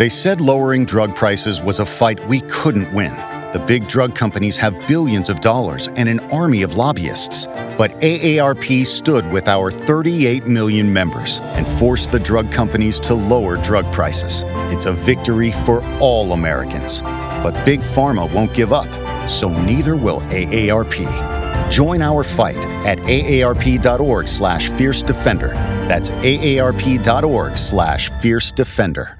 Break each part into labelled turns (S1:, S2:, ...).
S1: They said lowering drug prices was a fight we couldn't win. The big drug companies have billions of dollars and an army of lobbyists. But AARP stood with our 38 million members and forced the drug companies to lower drug prices. It's a victory for all Americans. But Big Pharma won't give up, so neither will AARP. Join our fight at aarp.org slash fierce defender. That's aarp.org slash fierce defender.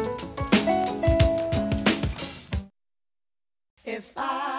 S2: If I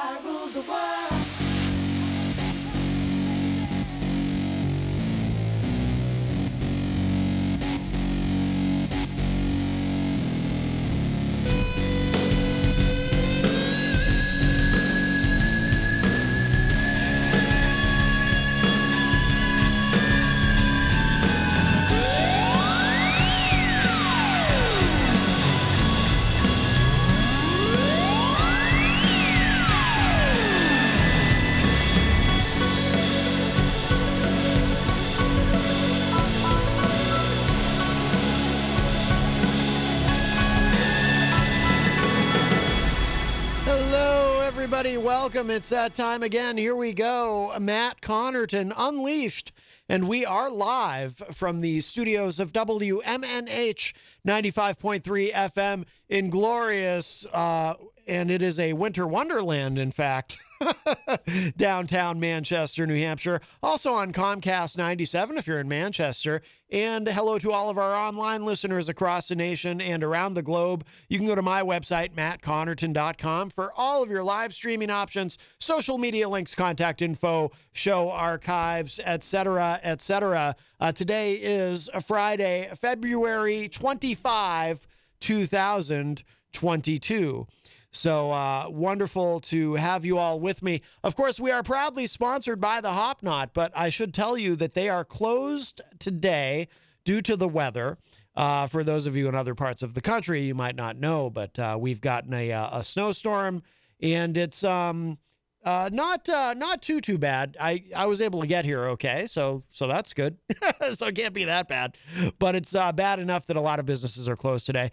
S3: Welcome. It's that time again. Here we go. Matt Connarton Unleashed. And we are live from the studios of WMNH 95.3 FM in glorious, uh, and it is a winter wonderland, in fact, downtown Manchester, New Hampshire. Also on Comcast 97 if you're in Manchester. And hello to all of our online listeners across the nation and around the globe. You can go to my website, mattconnarton.com, for all of your live streaming options, social media links, contact info, show archives, etc., etc. Uh, today is a Friday, February 25, 2022. So uh, wonderful to have you all with me. Of course, we are proudly sponsored by the Hop Knot, but I should tell you that they are closed today due to the weather. Uh, for those of you in other parts of the country, you might not know, but uh, we've gotten a, uh, a snowstorm, and it's um, uh, not uh, not too too bad. I, I was able to get here okay, so so that's good. so it can't be that bad, but it's uh, bad enough that a lot of businesses are closed today.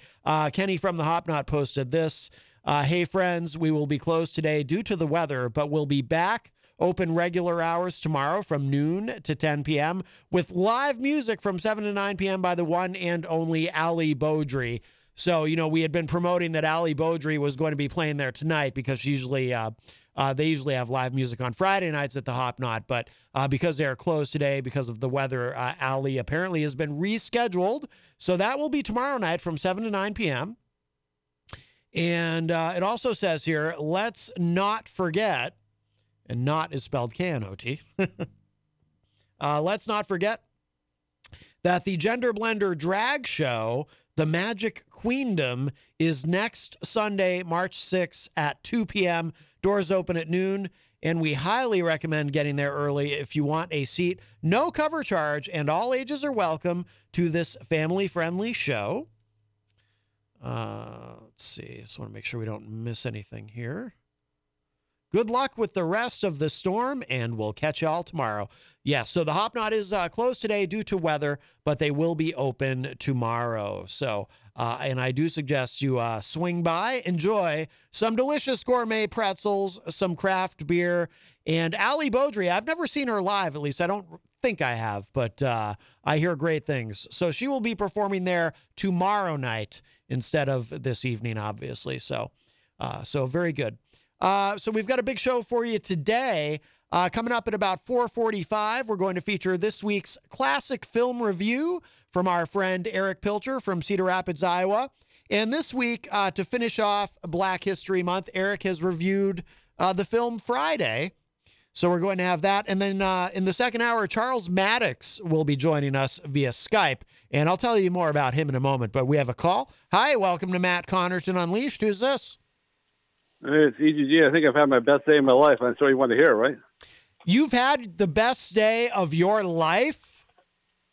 S3: Kenny from the Hop Knot posted this. Uh, hey, friends, we will be closed today due to the weather, but we'll be back open regular hours tomorrow from noon to 10 p.m. with live music from 7 to 9 p.m. by the one and only Ali Beaudry. So, you know, we had been promoting that Ali Beaudry was going to be playing there tonight because she usually uh, uh, they usually have live music on Friday nights at the Hop Knot. But uh, because they are closed today because of the weather, uh, Ali apparently has been rescheduled. So that will be tomorrow night from 7 to 9 p.m. And uh, it also says here, let's not forget, and not is spelled K N O T. uh, let's not forget that the Gender Blender drag show, The Magic Queendom, is next Sunday, March 6th at 2 p.m. Doors open at noon. And we highly recommend getting there early if you want a seat. No cover charge, and all ages are welcome to this family friendly show. Uh, let's see. Just want to make sure we don't miss anything here. Good luck with the rest of the storm, and we'll catch y'all tomorrow. Yeah, so the Hop Knot is uh, closed today due to weather, but they will be open tomorrow. So, uh, and I do suggest you uh, swing by, enjoy some delicious gourmet pretzels, some craft beer, and Ali Beaudry. I've never seen her live, at least I don't think I have, but uh, I hear great things. So she will be performing there tomorrow night instead of this evening, obviously. So, uh, so very good. Uh, so we've got a big show for you today. Uh, coming up at about 4:45, we're going to feature this week's classic film review from our friend Erich Pilcher from Cedar Rapids, Iowa. And this week, uh, to finish off Black History Month, Erich has reviewed uh, the film Friday. So we're going to have that. And then uh, in the second hour, Charles Mattocks will be joining us via Skype. And I'll tell you more about him in a moment. But we have a call. Hi, welcome to Matt Connarton Unleashed. Who's this?
S4: It's EGG. I think I've had my best day of my life. I'm sure you want to hear, it, right?
S3: You've had the best day of your life?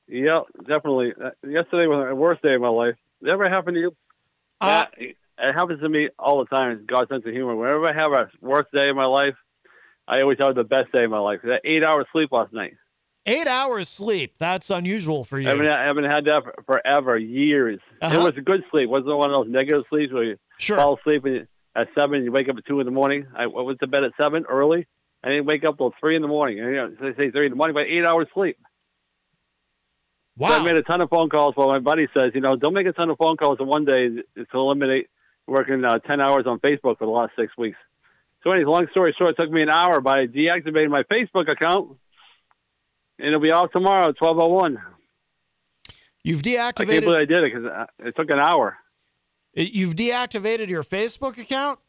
S4: Yeah, definitely. Uh, yesterday was the worst day of my life. Did that ever happen to you?
S3: Uh,
S4: Yeah, it happens to me all the time. God's sense of humor. Whenever I have a worst day of my life, I always have the best day of my life. That eight hours sleep last night.
S3: eight hours sleep. That's unusual for you.
S4: I haven't, I haven't had that for forever, years.
S3: Uh-huh.
S4: It was a good sleep. wasn't one of those negative sleeps where you
S3: Sure.
S4: fall asleep and you, at seven, and you wake up at two in the morning. I went to bed at seven early. I didn't wake up till three in the morning. And, you know, they say three in the morning, but eight hours sleep. Wow. So I made a ton of phone calls. Well, my buddy says, you know, don't make a ton of phone calls in one day to eliminate working uh, 10 hours on Facebook for the last six weeks. So, anyways, long story short, it took me an hour by deactivating my Facebook account. And it'll be off tomorrow at 1201.
S3: You've deactivated.
S4: I can't
S3: deactivated
S4: believe I did it because uh, it took an hour.
S3: you've deactivated your Facebook account?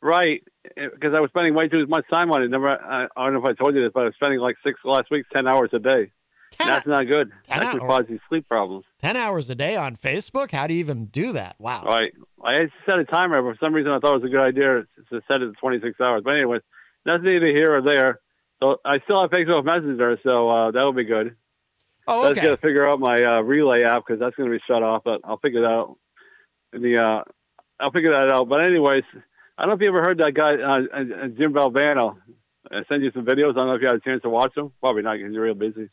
S4: Right, eh, because I was spending way too much time on it. Never, I, I don't know if I told you this, but I was spending like six last week, ten hours a day.
S3: Ten,
S4: That's not good.
S3: Ten
S4: That can
S3: hours?
S4: cause you sleep problems.
S3: 10 hours a day on Facebook? How do you even do that? Wow.
S4: Right. I set a timer, but for some reason I thought it was a good idea to set it to 26 hours. But anyways, that's neither here or there. So I still have Facebook Messenger, so uh, that will be good.
S3: Oh,
S4: I just got to figure out my uh, relay app because that's going to be shut off. But I'll figure that out. In the uh, I'll figure that out. But anyways, I don't know if you ever heard that guy uh, uh, Jim Valvano. I sent you some videos. I don't know if you had a chance to watch them. Probably not because you're real busy.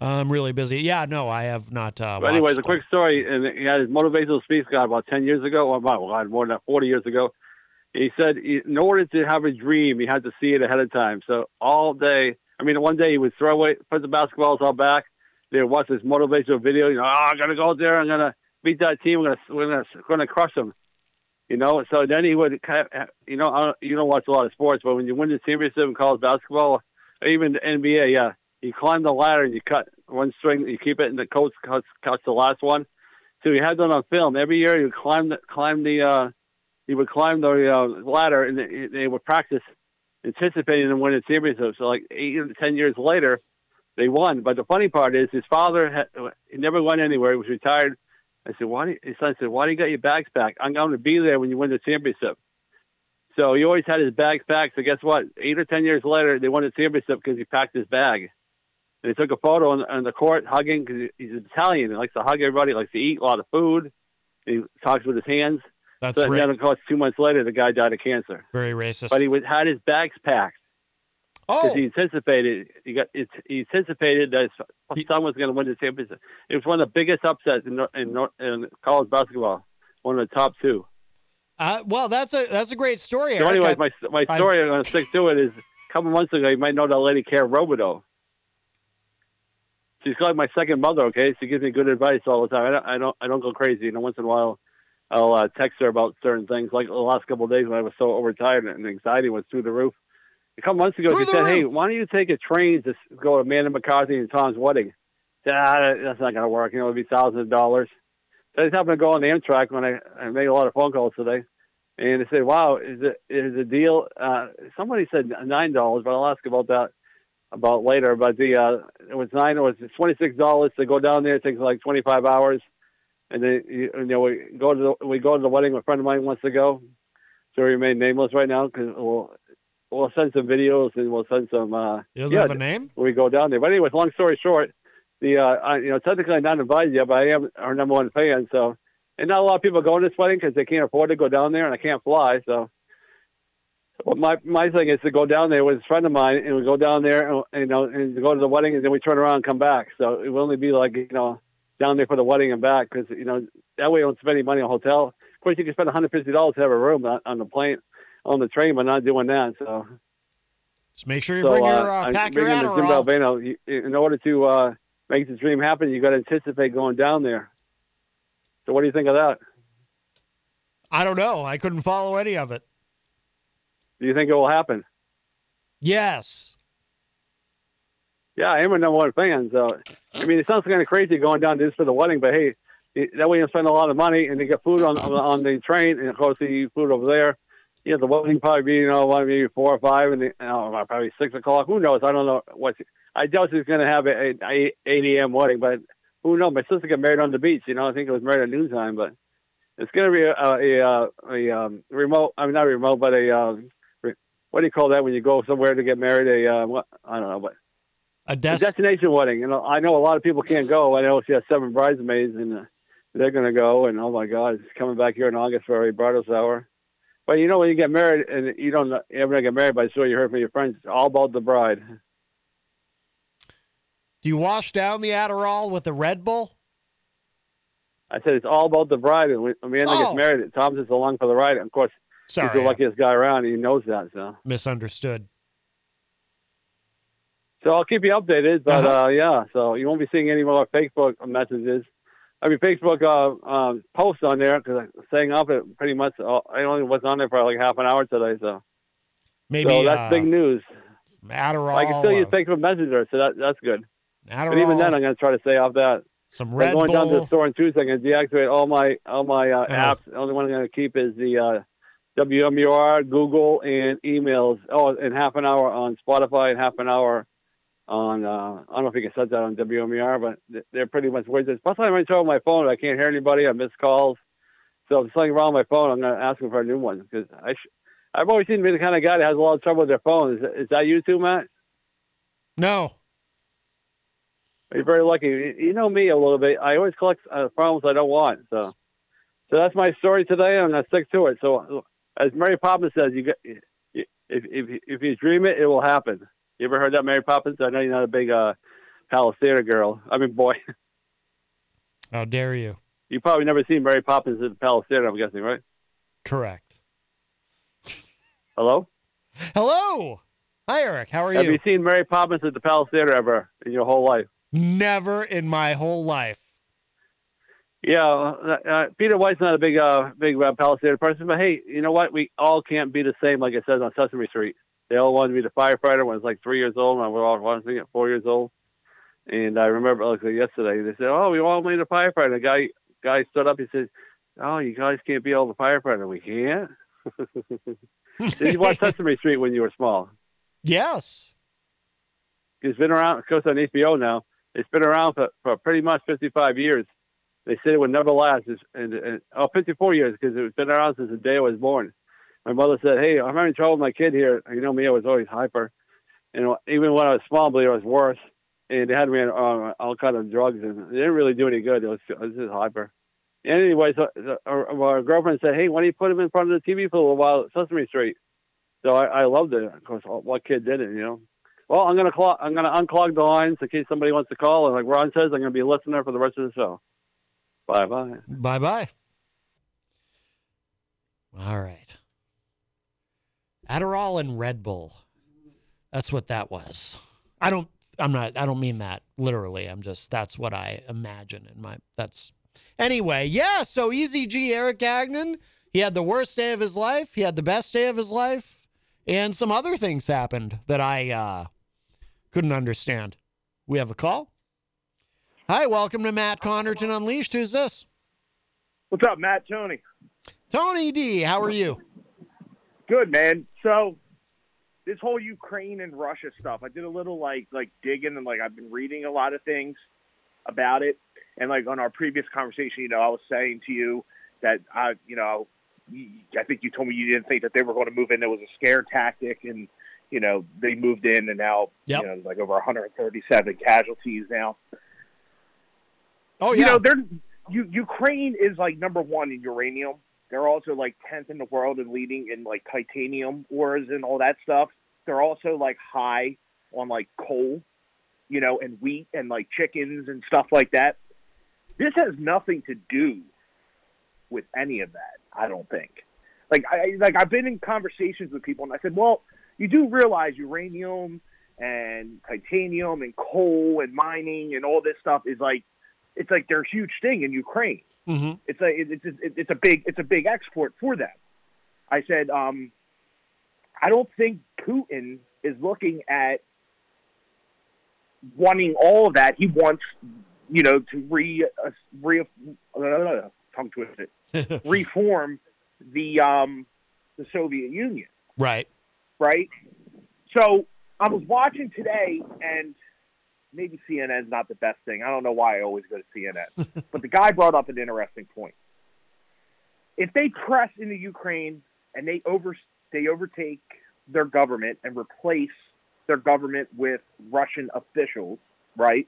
S3: I'm really busy. Yeah, no, I have not. Uh,
S4: But anyways, a quick story. And he had his motivational speech guy about 10 years ago, or about well, more than that, 40 years ago. He said in order to have a dream, you had to see it ahead of time. So all day, I mean, one day he would throw away, put the basketballs all back. They would watch this motivational video. You know, oh, I'm gonna go out there. I'm gonna beat that team. We're gonna we're gonna we're gonna crush them. You know. So then he would, kind of, you know, I don't, you don't watch a lot of sports, but when you win the championship in college basketball, or even the NBA, yeah, you climb the ladder and you cut one string, you keep it, and the coach cuts cuts the last one. So you had that on film. Every year you climb the climb the uh, you would climb the uh, ladder, and they, would practice anticipating them winning the championship. So like eight or ten years later, they won. But the funny part is his father had, he never went anywhere. He was retired. I said, why? Do you, his son said, why do you got your bags packed? I'm going to be there when you win the championship. So he always had his bags packed. So guess what? Eight or ten years later, they won the championship because he packed his bag. And he took a photo on, the court hugging because he's Italian. He likes to hug everybody. Likes to eat a lot of food. He talks with his hands.
S3: That's
S4: So
S3: ra-
S4: then, of course, two months later, the guy died of cancer.
S3: very racist.
S4: But he was, had his bags packed because
S3: oh,
S4: he anticipated he got it's, he anticipated that his
S3: He-
S4: son was going to win the championship. It was one of the biggest upsets in in, in college basketball, one of the top two.
S3: uh, well, that's a that's a great story.
S4: So,
S3: Eric.
S4: anyways,
S3: I-
S4: my my
S3: I-
S4: story I'm going to stick to it is a couple months ago. You might know that lady, Karen Robideau. She's like my second mother. Okay, she gives me good advice all the time. I don't I don't, I don't go crazy. You know, once in a while. I'll uh, text her about certain things. Like the last couple of days when I was so overtired and anxiety was through the roof. A couple months ago,
S3: Through
S4: she said, "Hey, why don't you take a train to go to Amanda McCarthy and Tom's wedding?" I said, ah, that's not going to work. You know, it'll be thousands of dollars. So I just happened to go on the Amtrak when I, I made a lot of phone calls today, and they said, "Wow, is it is a deal?" Uh, somebody said nine dollars, but I'll ask about that about later. But the uh, it was nine. It was twenty six dollars to go down there. It takes like twenty five hours, and then you, you know we go to the, we go to the wedding. A friend of mine wants to go, so we remain nameless right now because we'll we'll send some videos and we'll send some. Uh,
S3: he doesn't
S4: yeah,
S3: have a name.
S4: when we go down there. But anyways, long story short, the uh, I, you know technically I'm not invited yet, but I am our number one fan. So, and not a lot of people go to this wedding because they can't afford to go down there, and I can't fly. So, well, my my thing is to go down there with a friend of mine, and we go down there, and, you know, and go to the wedding, and then we turn around and come back. So it will only be like you know down there for the wedding and back because you know that way you don't spend any money on hotel. Of course, you can spend 150 dollars to have a room on, on the plane, on the train, but not doing that. So.
S3: Just make sure you
S4: So
S3: bring
S4: uh,
S3: your uh, pack your
S4: Jim
S3: Adderall.
S4: Valvano. You- In order to uh, make the dream happen, you got to anticipate going down there. So, what do you think of that?
S3: I don't know. I couldn't follow any of it.
S4: Do you think it will happen?
S3: Yes.
S4: Yeah, I am a number one fan. So, I mean, it sounds kind of crazy going down just for the wedding, but hey, that way you spend a lot of money and you get food on on, the train, and of course you eat food over there. Yeah, the wedding probably be you know maybe four or five, and the, uh, probably six o'clock. Who knows? I don't know what. I doubt she's going to have a, a eight a.m. wedding, but who knows? My sister got married on the beach. You know, I think it was married at noontime, but It's going to be a a, a, a um, remote. I mean, not remote, but a um, what do you call that when you go somewhere to get married? A uh, what, I don't know, but
S3: A
S4: a destination wedding. You know, I know a lot of people can't go. I know she has seven bridesmaids, and uh, they're going to go. And oh my God, it's coming back here in August for a bridal shower. But you know, when you get married, and you don't ever get married, but I'm sure you heard from your friends, it's all about the bride.
S3: Do you wash down the Adderall with a Red Bull?
S4: I said it's all about the bride. And when Amanda
S3: Oh.
S4: gets married, Tom's just along for the ride. Of course, he's
S3: Sorry,
S4: the luckiest guy around. And he knows that. So,
S3: misunderstood.
S4: so I'll keep you updated. But
S3: Uh-huh.
S4: uh, yeah, so you won't be seeing any more Facebook messages. I mean, Facebook uh, um, posts on there because I'm staying up it pretty much. Uh, I only was on there for like half an hour today. So,
S3: Maybe
S4: so that's
S3: uh,
S4: big news.
S3: Adderall.
S4: I can still use Facebook Messenger, so that that's good.
S3: Adderall,
S4: But even then, I'm going to try to stay off that.
S3: some
S4: I'm
S3: Red
S4: going down to the store on Tuesday. I'm going to deactivate all my all my uh, apps. The only one I'm going to keep is the uh, WMUR, Google, and emails. Oh, and half an hour on Spotify and half an hour on. Uh, I don't know if you can set that on WMUR, but they're pretty much widgets. Plus, I'm trouble with my phone. I can't hear anybody. I miss calls. So if something wrong with my phone, I'm going to ask them for a new one because I. Sh- I've always seen to be the kind of guy that has a lot of trouble with their phone. Is, is that you too, Matt?
S3: No,
S4: You're very lucky. You- You know me a little bit. I always collect uh, problems I don't want. So, so that's my story today. I'm gonna stick to it. So, as Mary Poppins says, you get if if if you dream it, it will happen. You ever heard that, Mary Poppins? I know you're not a big uh, Palace Theater girl. I mean, boy,
S3: how dare you?
S4: you probably never seen Mary Poppins at the Palace Theater. I'm guessing, right?
S3: Correct.
S4: Hello.
S3: Hello. Hi, Eric. How are
S4: Have
S3: you?
S4: Have you seen Mary Poppins at the Palace Theater ever in your whole life?
S3: Never in my whole life.
S4: Yeah, uh, uh, Peter White's not a big, uh, big uh, Palace person, but hey, you know what? We all can't be the same, like it says on Sesame Street. They all wanted to be the firefighter when I was like three years old, and I was all wanting to get four years old. And I remember like yesterday, they said, "Oh, we all made a firefighter." The guy guy stood up. He said, "Oh, you guys can't be all the firefighter. We can't." Did you watch Sesame Street when you were small?
S3: Yes.
S4: It's been around, of course, on HBO now. It's been around for, for pretty much 55 years. They said it would never last. It's, and, and, oh, 54 years because it's been around since the day I was born. My mother said, "Hey, I'm having trouble with my kid here. You know me, I was always hyper, and even when I was small, but it was worse. And they had me on uh, all kind of drugs, and it didn't really do any good. It was, it was just hyper. Anyway, so, so our, our girlfriend said, "Hey, why don't you put him in front of the TV for a little while Sesame Street?" So I, I loved it. Of course, what kid didn't, you know? Well, I'm gonna clog, I'm gonna unclog the lines in case somebody wants to call, and like Ron says, I'm gonna be a listener for the rest of the show. Bye bye.
S3: Bye bye. All right. Adderall and Red Bull. That's what that was. I don't I'm not I don't mean that literally. I'm just that's what I imagine in my that's anyway, yeah, so Eazy-G Eric Gagnon, he had the worst day of his life, he had the best day of his life, and some other things happened that I uh couldn't understand. We have a call. Hi, welcome to Matt Connarton Unleashed. Who's this?
S5: What's up, Matt? Tony.
S3: Tony D, how are you?
S5: Good, man. So this whole Ukraine and Russia stuff, I did a little like like digging and like I've been reading a lot of things about it. And like on our previous conversation, you know, I was saying to you that I, you know, I think you told me you didn't think that they were going to move in. It was a scare tactic, and you know they moved in, and now
S3: Yep.
S5: you know like over 137 casualties now.
S3: Oh yeah.
S5: you know, they're you, Ukraine is like number one in uranium. They're also like tenth in the world and leading in like titanium ores and all that stuff. They're also like high on like coal, you know, and wheat and like chickens and stuff like that. This has nothing to do with any of that. I don't think. Like I like I've been in conversations with people and I said, well, you do realize uranium and titanium and coal and mining and all this stuff is like it's like their huge thing in Ukraine.
S3: hmm
S5: It's a it's a, it's a big it's a big export for them. I said, um, I don't think Putin is looking at wanting all of that. He wants, you know, to re uh, re uh, tongue twisted reform the um the Soviet Union
S3: Right.
S5: right? So I was watching today, and maybe CNN's not the best thing. I don't know why I always go to CNN, but the guy brought up an interesting point. if they press into Ukraine and they over they overtake their government and replace their government with Russian officials, right?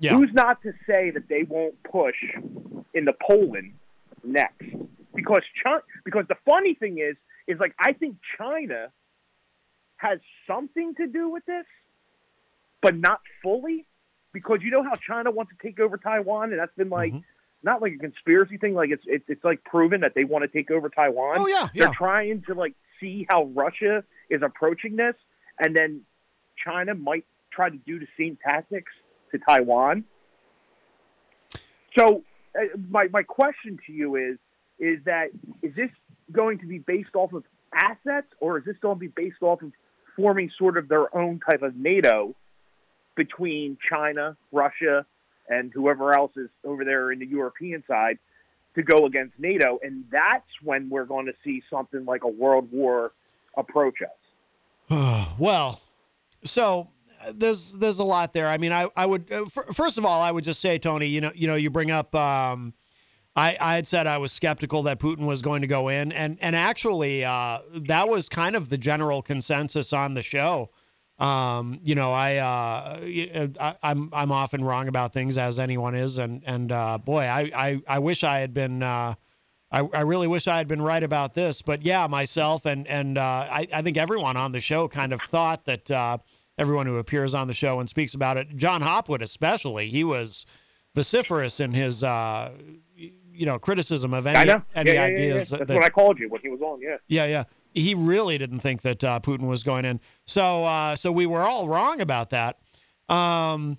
S3: Yeah.
S5: Who's not to say that they won't push into Poland next? Because China, because the funny thing is, is like I think China has something to do with this, but not fully. Because you know how China wants to take over Taiwan, and that's been like
S3: Mhm.
S5: not like a conspiracy thing. Like it's it's, it's like proven that they want to take over Taiwan.
S3: Oh, yeah,
S5: They're trying to like see how Russia is approaching this, and then China might try to do the same tactics to Taiwan. So uh, my my question to you is is that is this going to be based off of assets or is this going to be based off of forming sort of their own type of NATO between China, Russia, and whoever else is over there in the European side to go against NATO and that's when we're going to see something like a world war approach us.
S3: well, so uh, there's there's a lot there. I mean, I I would uh, first of all, I would just say, Tony, you know, you know, you bring up. Um, I, I had said I was skeptical that Putin was going to go in, and and actually, uh, that was kind of the general consensus on the show. Um, you know, I, uh, y- I I'm I'm often wrong about things as anyone is, and and uh, boy, I, I I wish I had been. Uh, I, I really wish I had been right about this, but yeah, myself and and uh, I, I think everyone on the show kind of thought that uh, everyone who appears on the show and speaks about it, John Hopwood especially, he was vociferous in his uh, you know criticism of any any
S5: yeah, yeah, yeah, yeah.
S3: ideas.
S5: That's
S3: that-
S5: what I called you when he was on. Yeah.
S3: yeah, yeah. He really didn't think that uh, Putin was going in. So, uh, so we were all wrong about that. Um,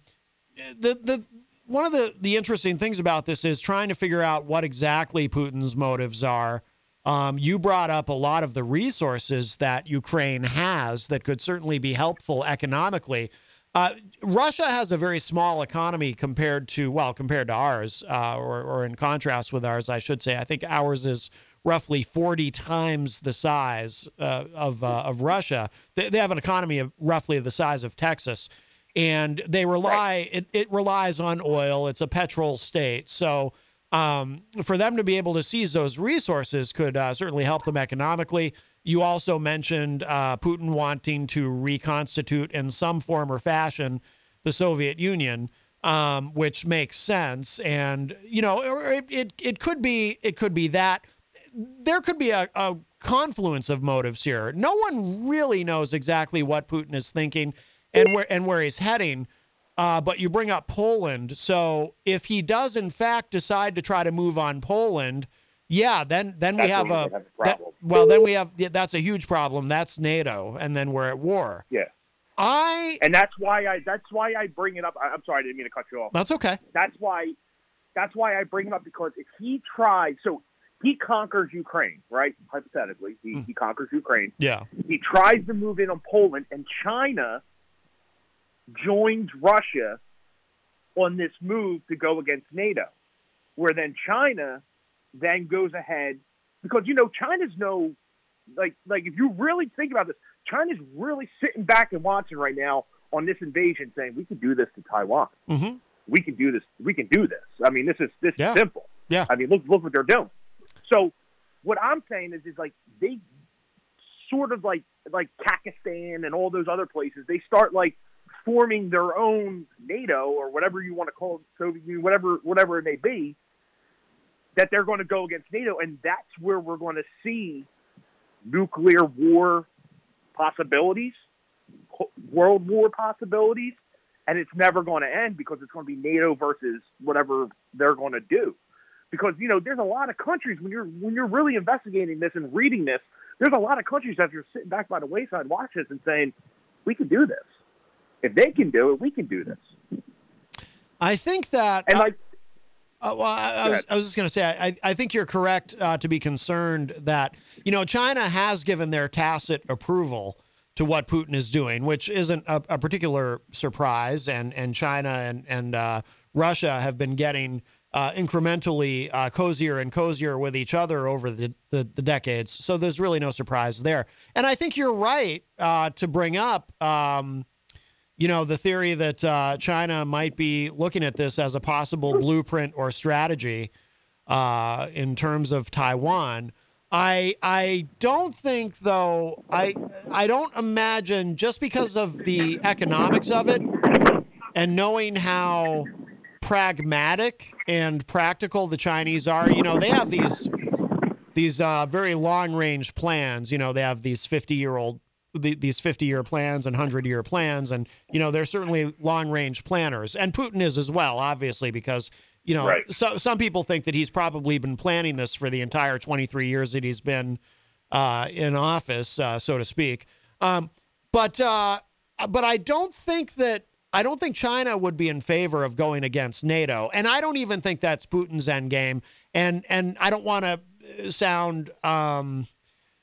S3: the the one of the the interesting things about this is trying to figure out what exactly Putin's motives are. Um, you brought up a lot of the resources that Ukraine has that could certainly be helpful economically. Uh, Russia has a very small economy compared to, well, compared to ours, uh, or, or in contrast with ours, I should say. I think ours is roughly 40 times the size uh, of, uh, of Russia. They, they have an economy of roughly the size of Texas. And they rely, it, it relies on oil. It's a petrol state. So um, for them to be able to seize those resources could uh, certainly help them economically. You also mentioned uh, Putin wanting to reconstitute in some form or fashion the Soviet Union, um, which makes sense. And you know, it, it it could be it could be that there could be a, a confluence of motives here. No one really knows exactly what Putin is thinking and where and where he's heading. Uh, but you bring up Poland, so if he does in fact decide to try to move on Poland, yeah, then then we have a
S5: have a
S3: that- well, then we have yeah, that's a huge problem. That's NATO, and then we're at war.
S5: Yeah.
S3: I
S5: And that's why I that's why I bring it up. I, I'm sorry, I didn't mean to cut you off.
S3: that's okay.
S5: That's why that's why I bring it up because if he tries, so he conquers Ukraine, right? Hypothetically, he,
S3: Hmm.
S5: he conquers Ukraine.
S3: Yeah,
S5: He tries to move in on Poland, and China joins Russia on this move to go against NATO, where then China then goes ahead because you know China's no like like if you really think about this, China's really sitting back and watching right now on this invasion, saying we can do this to Taiwan.
S3: hmm
S5: We can do this. We can do this. I mean, this is this
S3: Yeah.
S5: is simple.
S3: Yeah.
S5: I mean, look look what they're doing. So what I'm saying is is like they sort of like like Pakistan and all those other places, they start like forming their own NATO or whatever you want to call it, Soviet Union, whatever whatever it may be, that they're going to go against NATO, and that's where we're going to see nuclear war possibilities, world war possibilities, and it's never going to end because it's going to be NATO versus whatever they're going to do. Because you know, there's a lot of countries when you're when you're really investigating this and reading this, there's a lot of countries that you're sitting back by the wayside watching this and saying, "We can do this. If they can do it, we can do this."
S3: I think that
S5: And
S3: uh,
S5: like,
S3: Uh, well, I, I, was. I was just going to say, I, I think you're correct uh, to be concerned that, you know, China has given their tacit approval to what Putin is doing, which isn't a, a particular surprise. And, and China and, and uh, Russia have been getting uh, incrementally uh, cozier and cozier with each other over the, the, the decades. So there's really no surprise there. And I think you're right uh, to bring up. Um, you know, the theory that uh, China might be looking at this as a possible blueprint or strategy. uh, in terms of Taiwan. I I don't think though I I don't imagine just because of the economics of it and knowing how pragmatic and practical the Chinese are. You know, they have these these uh, very long range plans. You know, they have these fifty year old the, these 50 year plans and 100 year plans and you know they're certainly long range planners and putin is as well obviously because you know
S5: Right.
S3: so, some people think that he's probably been planning this for the entire 23 years that he's been uh, in office uh, so to speak um, but uh, but i don't think that I don't think China would be in favor of going against NATO, and I don't even think that's Putin's end game. And and I don't want to sound um,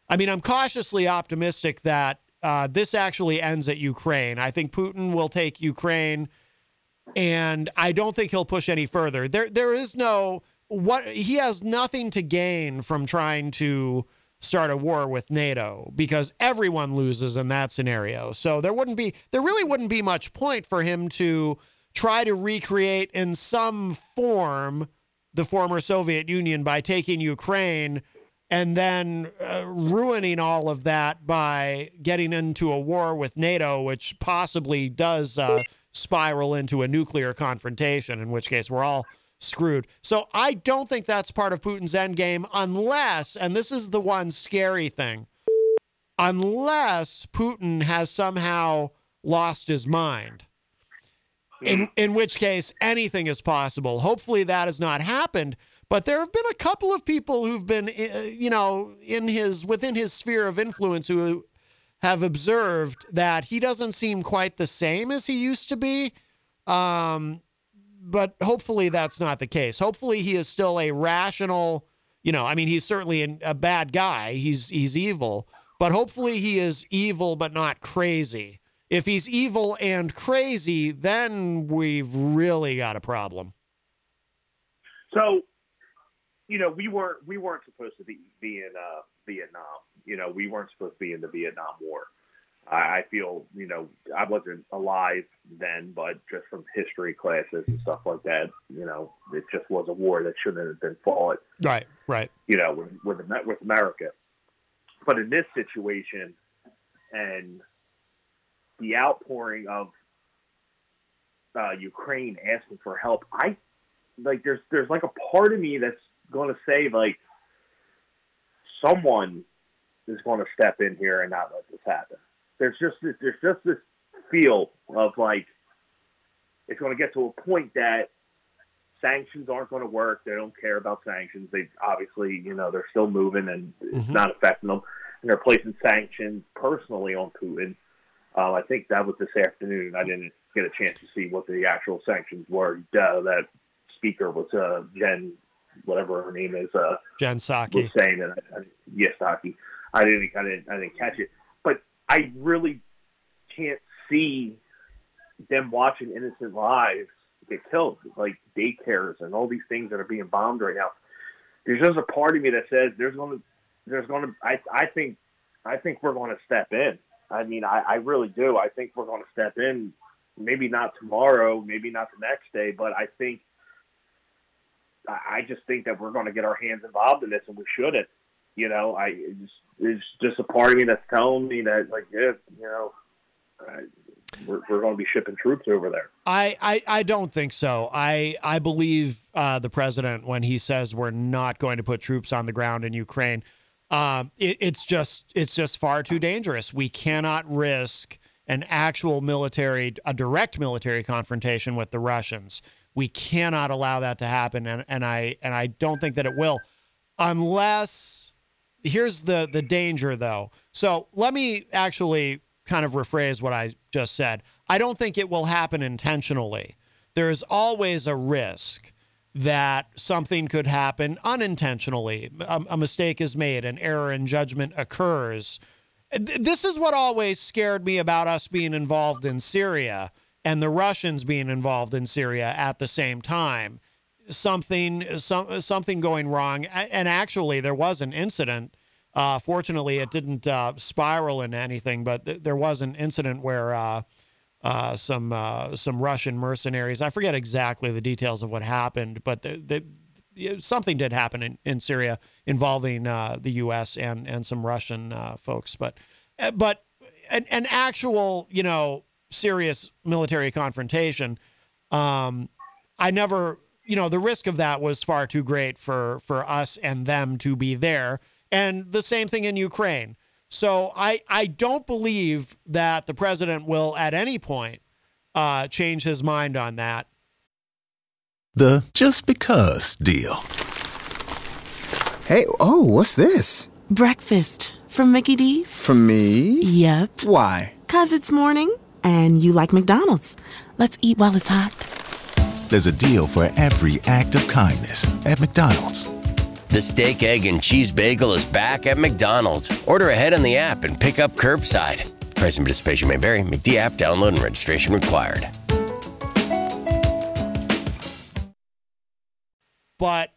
S3: I mean, I'm cautiously optimistic that uh, this actually ends at Ukraine. I think Putin will take Ukraine, and I don't think he'll push any further. There, there is no what he has nothing to gain from trying to start a war with NATO because everyone loses in that scenario. So there wouldn't be, there really wouldn't be much point for him to try to recreate in some form the former Soviet Union by taking Ukraine and then uh, ruining all of that by getting into a war with NATO, which possibly does uh, spiral into a nuclear confrontation, in which case we're all screwed. So I don't think that's part of Putin's end game unless, and this is the one scary thing, unless Putin has somehow lost his mind. In, in which case anything is possible. Hopefully that has not happened, but there have been a couple of people who've been, uh, you know, in his within his sphere of influence who have observed that he doesn't seem quite the same as he used to be. Um, but hopefully that's not the case. Hopefully he is still a rational, you know, I mean he's certainly an, a bad guy. He's he's evil, but hopefully he is evil but not crazy. If he's evil and crazy, then we've really got a problem.
S5: So, you know, we weren't we weren't supposed to be be in uh, Vietnam. You know, we weren't supposed to be in the Vietnam War. I, feel, you know, I wasn't alive then, but just from history classes and stuff like that, you know, it just was a war that shouldn't have been fought.
S3: Right, right.
S5: You know, with with, with America. But in this situation, and the outpouring of uh, Ukraine asking for help, I like there's there's like a part of me that's going to say like someone is going to step in here and not let this happen. There's just this, there's just this feel of like it's going to get to a point that sanctions aren't going to work. They don't care about sanctions. They obviously, you know, they're still moving and it's
S3: Mhm.
S5: not affecting them. And they're placing sanctions personally on Putin. Um, I think that was this afternoon. I didn't get a chance to see what the actual sanctions were. Uh, that speaker was uh, Jen, whatever her name is, uh,
S3: Jen Psaki was
S5: saying that. I, yes, Hockey. I didn't, I didn't, I didn't catch it. I really can't see them watching innocent lives get killed, like daycares and all these things that are being bombed right now. There's just a part of me that says there's going to, there's going to. I, I think, I think we're going to step in. I mean, I, I really do. I think we're going to step in. Maybe not tomorrow, maybe not the next day, but I think I I just think that we're going to get our hands involved in this, and we shouldn't. You know, I it's just, a part of me that's telling me that, like, yeah, you know, I, we're, we're going to be shipping troops over there.
S3: I, I, I don't think so. I I believe uh, the president when he says we're not going to put troops on the ground in Ukraine. Um, it, it's just it's just far too dangerous. We cannot risk an actual military, a direct military confrontation with the Russians. We cannot allow that to happen, and, and I and I don't think that it will, unless here's the the danger though. So let me actually kind of rephrase what I just said. I don't think it will happen intentionally. There's always a risk that something could happen unintentionally. A, a mistake is made, an error in judgment occurs. This is what always scared me about us being involved in Syria and the Russians being involved in Syria at the same time. Something, some, something going wrong, and actually there was an incident. Uh, fortunately, it didn't uh, spiral into anything, but th- there was an incident where uh, uh, some uh, some Russian mercenaries. I forget exactly the details of what happened, but they yeah, something did happen in, in Syria involving uh, the U.S. and and some Russian folks, but uh, but an, an actual you know serious military confrontation. Um, I never, you know, the risk of that was far too great for for us and them to be there, and the same thing in Ukraine. So I I don't believe that the president will at any point uh, change his mind on that.
S6: The just because deal.
S1: Hey, oh, what's this?
S7: Breakfast from Mickey D's?
S1: From me?
S7: Yep.
S1: Why?
S7: Cause it's morning and you like McDonald's. Let's eat while it's hot.
S6: There's a deal for every act of kindness at McDonald's.
S8: The steak, egg, and cheese bagel is back at McDonald's. Order ahead on the app and pick up curbside. Price and participation may vary. McD app download and registration required.
S3: but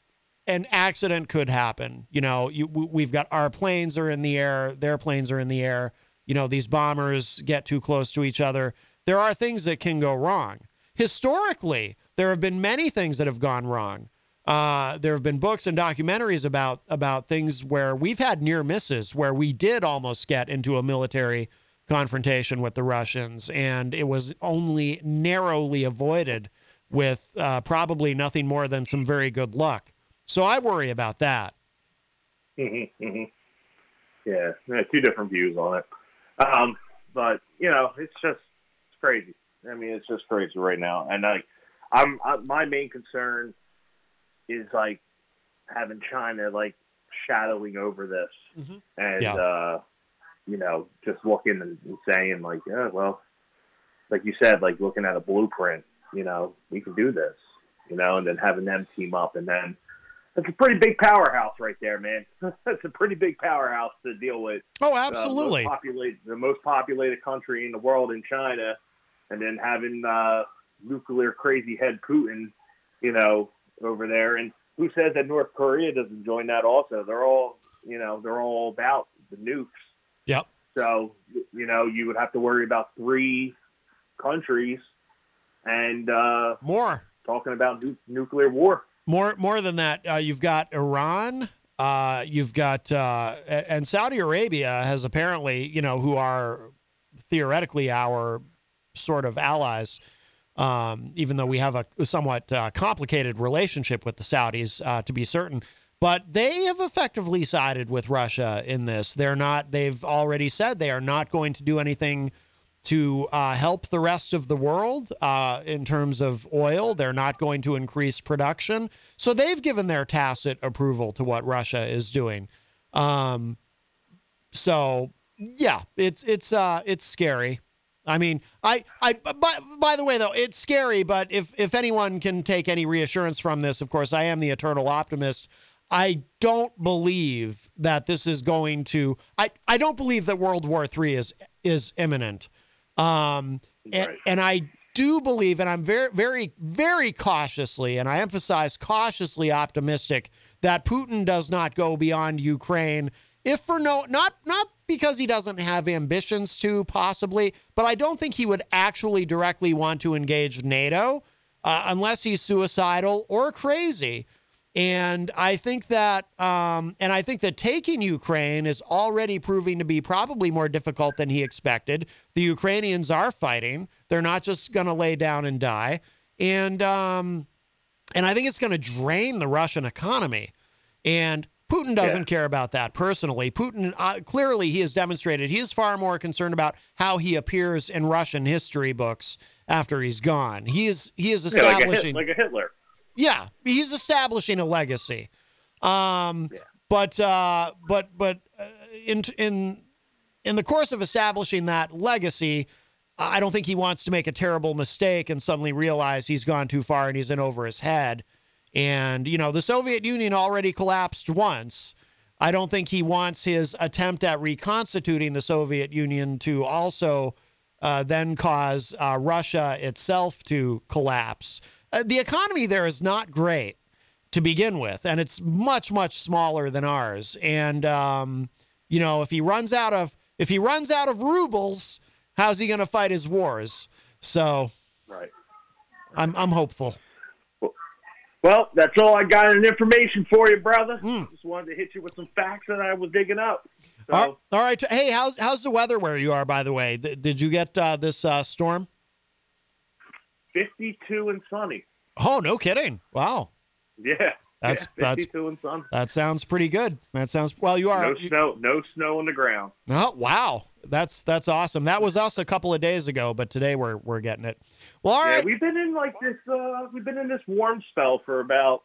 S3: an accident could happen. You know, you, we- we've got our planes are in the air, their planes are in the air. You know, these bombers get too close to each other. There are things that can go wrong. Historically, there have been many things that have gone wrong. Uh, there have been books and documentaries about about things where we've had near misses, where we did almost get into a military confrontation with the Russians, and it was only narrowly avoided with uh, probably nothing more than some very good luck. So I worry about that.
S5: Mm-hmm, hmm Yeah, yeah, two different views on it. Um, but you know, it's just it's crazy. I mean, it's just crazy right now. And like, I'm I, my main concern is like having China like shadowing over this,
S3: Mhm.
S5: and
S3: Yeah.
S5: uh, you know, just looking and, and saying like, yeah, well, like you said, like looking at a blueprint. You know, we can do this. You know, and then having them team up, and then that's a pretty big powerhouse right there, man. that's a pretty big powerhouse to deal with.
S3: Oh,
S5: Uh,
S3: absolutely.
S5: most populate, the most populated country in the world in China, and then having uh, nuclear crazy head Putin, you know, over there. And who says that North Korea doesn't join that also? They're all, you know, they're all about the nukes.
S3: Yep.
S5: So, you know, you would have to worry about three countries and uh,
S3: More.
S5: talking about nu- nuclear war.
S3: More more than that, uh, you've got Iran. Uh, you've got uh, and Saudi Arabia has apparently, you know, who are theoretically our sort of allies. Um, even though we have a somewhat uh, complicated relationship with the Saudis, uh, to be certain, but they have effectively sided with Russia in this. They're not. They've already said they are not going to do anything to uh, help the rest of the world uh, in terms of oil. They're not going to increase production. So they've given their tacit approval to what Russia is doing. Um, so yeah, it's it's uh, it's scary. I mean, I I by, by the way though, it's scary. But if if anyone can take any reassurance from this, of course, I am the eternal optimist. I don't believe that this is going to. I I don't believe that World War III is is imminent. Um, and, and I do believe, and I'm very, very, very cautiously, and I emphasize cautiously optimistic that Putin does not go beyond Ukraine. If for no, not not because he doesn't have ambitions to, possibly, but I don't think he would actually directly want to engage NATO uh, unless he's suicidal or crazy. And I think that, um, and I think that taking Ukraine is already proving to be probably more difficult than he expected. The Ukrainians are fighting; they're not just going to lay down and die. And um, and I think it's going to drain the Russian economy. And Putin doesn't
S5: Yeah.
S3: care about that personally. Putin uh, clearly he has demonstrated he is far more concerned about how he appears in Russian history books after he's gone. He is he is
S5: Yeah, like a,
S3: establishing
S5: Hit, like a Hitler.
S3: yeah, he's establishing a legacy. Um,
S5: Yeah.
S3: but uh, but but uh, in in in the course of establishing that legacy, I don't think he wants to make a terrible mistake and suddenly realize he's gone too far and he's in over his head. And you know, the Soviet Union already collapsed once. I don't think he wants his attempt at reconstituting the Soviet Union to also uh, then cause uh, Russia itself to collapse. Uh, the economy there is not great to begin with, and it's much much smaller than ours. And um, you know, if he runs out of if he runs out of rubles, how's he going to fight his wars? So
S5: Right.
S3: I'm I'm hopeful.
S9: Well, that's all I got in information for you, brother.
S3: Hmm.
S9: Just wanted to hit you with some facts that I was digging up. So,
S3: All- all right. Hey, how's how's the weather where you are? By the way, D- did you get uh, this uh, storm?
S9: 52 and sunny.
S3: Oh, no kidding! Wow,
S9: Yeah.
S3: That's-
S9: yeah,
S3: that's-
S9: and sunny.
S3: that sounds pretty good. That sounds well. You are.
S9: No snow, no snow on the ground.
S3: Oh, wow. That's that's awesome. That was us a couple of days ago, but today we're we're getting it. Well, all
S9: yeah,
S3: right.
S9: we've been in like this. Uh, we've been in this warm spell for about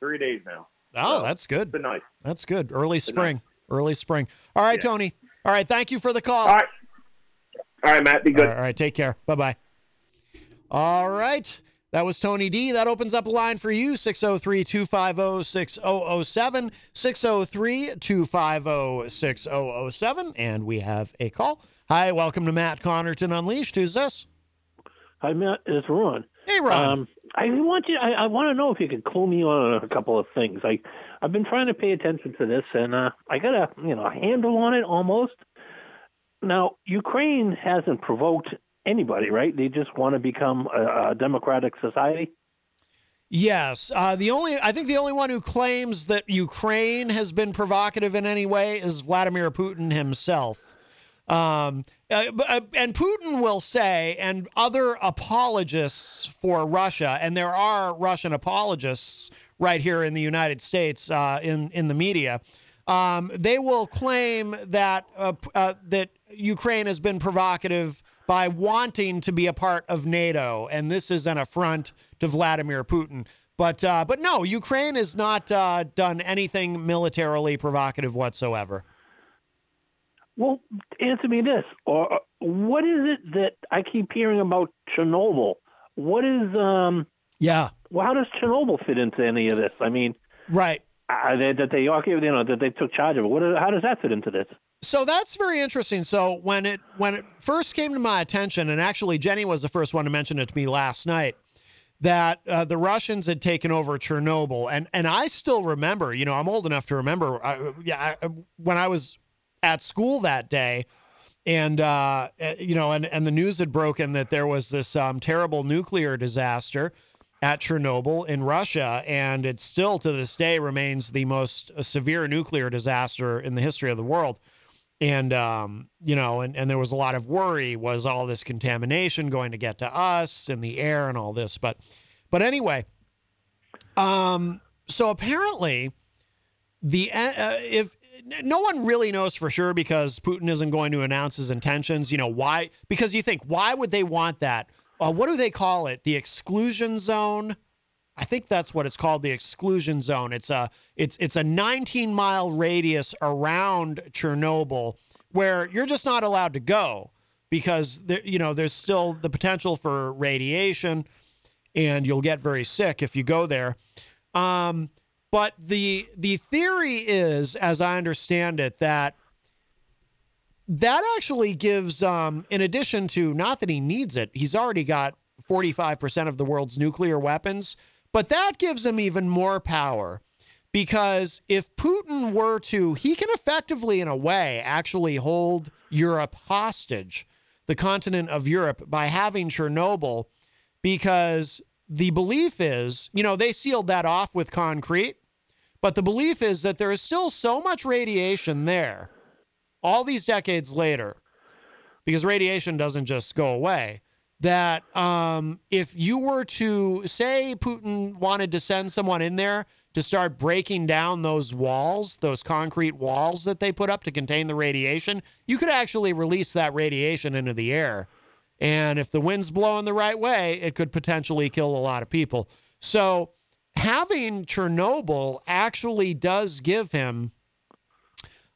S9: three days now.
S3: oh,
S9: so,
S3: that's good.
S9: Been nice.
S3: That's good. Early spring. Early spring. All right, Tony. All right. Thank you for the call.
S9: All right. All right, Matt. Be good.
S3: All right. Take care. Bye bye. All right. That was Tony D. That opens up a line for you 603 250 6007. 603 250 6007. And we have a call. Hi. Welcome to Matt Connarton Unleashed. Who's this?
S10: Hi, Matt. It's Ron.
S3: Hey, Ron.
S10: Um, I want you. I, I want to know if you could clue me on a couple of things. I I've been trying to pay attention to this, and uh, I got a you know a handle on it almost. Now, Ukraine hasn't provoked anybody, right? They just want to become a, a democratic society.
S3: Yes. Uh, the only I think the only one who claims that Ukraine has been provocative in any way is Vladimir Putin himself. Um, uh, uh, and Putin will say, and other apologists for Russia, and there are Russian apologists right here in the United States uh, in in the media. Um, they will claim that uh, uh, that Ukraine has been provocative by wanting to be a part of NATO, and this is an affront to Vladimir Putin. But uh, but no, Ukraine has not uh, done anything militarily provocative whatsoever.
S10: Well, answer me this: or uh, what is it that I keep hearing about Chernobyl? What is um?
S3: Yeah.
S10: Well, how does Chernobyl fit into any of this? I mean,
S3: right?
S10: Uh, that that they you know that they took charge of it. What? How does that fit into this?
S3: So that's very interesting. So when it when it first came to my attention, and actually Jenny was the first one to mention it to me last night, that uh, the Russians had taken over Chernobyl, and and I still remember. You know, I'm old enough to remember. I, yeah, I, when I was at school that day, and uh, uh, you know, and and the news had broken that there was this um, terrible nuclear disaster at Chernobyl in Russia, and it still to this day remains the most uh, severe nuclear disaster in the history of the world. And um, you know, and, and there was a lot of worry: was all this contamination going to get to us in the air and all this? But, but anyway, um, so apparently, the uh, if no one really knows for sure because Putin isn't going to announce his intentions. You know why? Because you think why would they want that? Uh, what do they call it? The exclusion zone. I think that's what it's called, the exclusion zone. It's a it's it's a 19 mile radius around Chernobyl where you're just not allowed to go because there, you know there's still the potential for radiation, and you'll get very sick if you go there. Um, but the the theory is, as I understand it, that that actually gives, um, in addition to not that he needs it, he's already got 45% of the world's nuclear weapons, but that gives him even more power because if Putin were to, he can effectively, in a way, actually hold Europe hostage, the continent of Europe, by having Chernobyl, because the belief is, you know, they sealed that off with concrete, but the belief is that there is still so much radiation there all these decades later, because radiation doesn't just go away, that um, if you were to say Putin wanted to send someone in there to start breaking down those walls, those concrete walls that they put up to contain the radiation, you could actually release that radiation into the air. And if the wind's blowing the right way, it could potentially kill a lot of people. So having Chernobyl actually does give him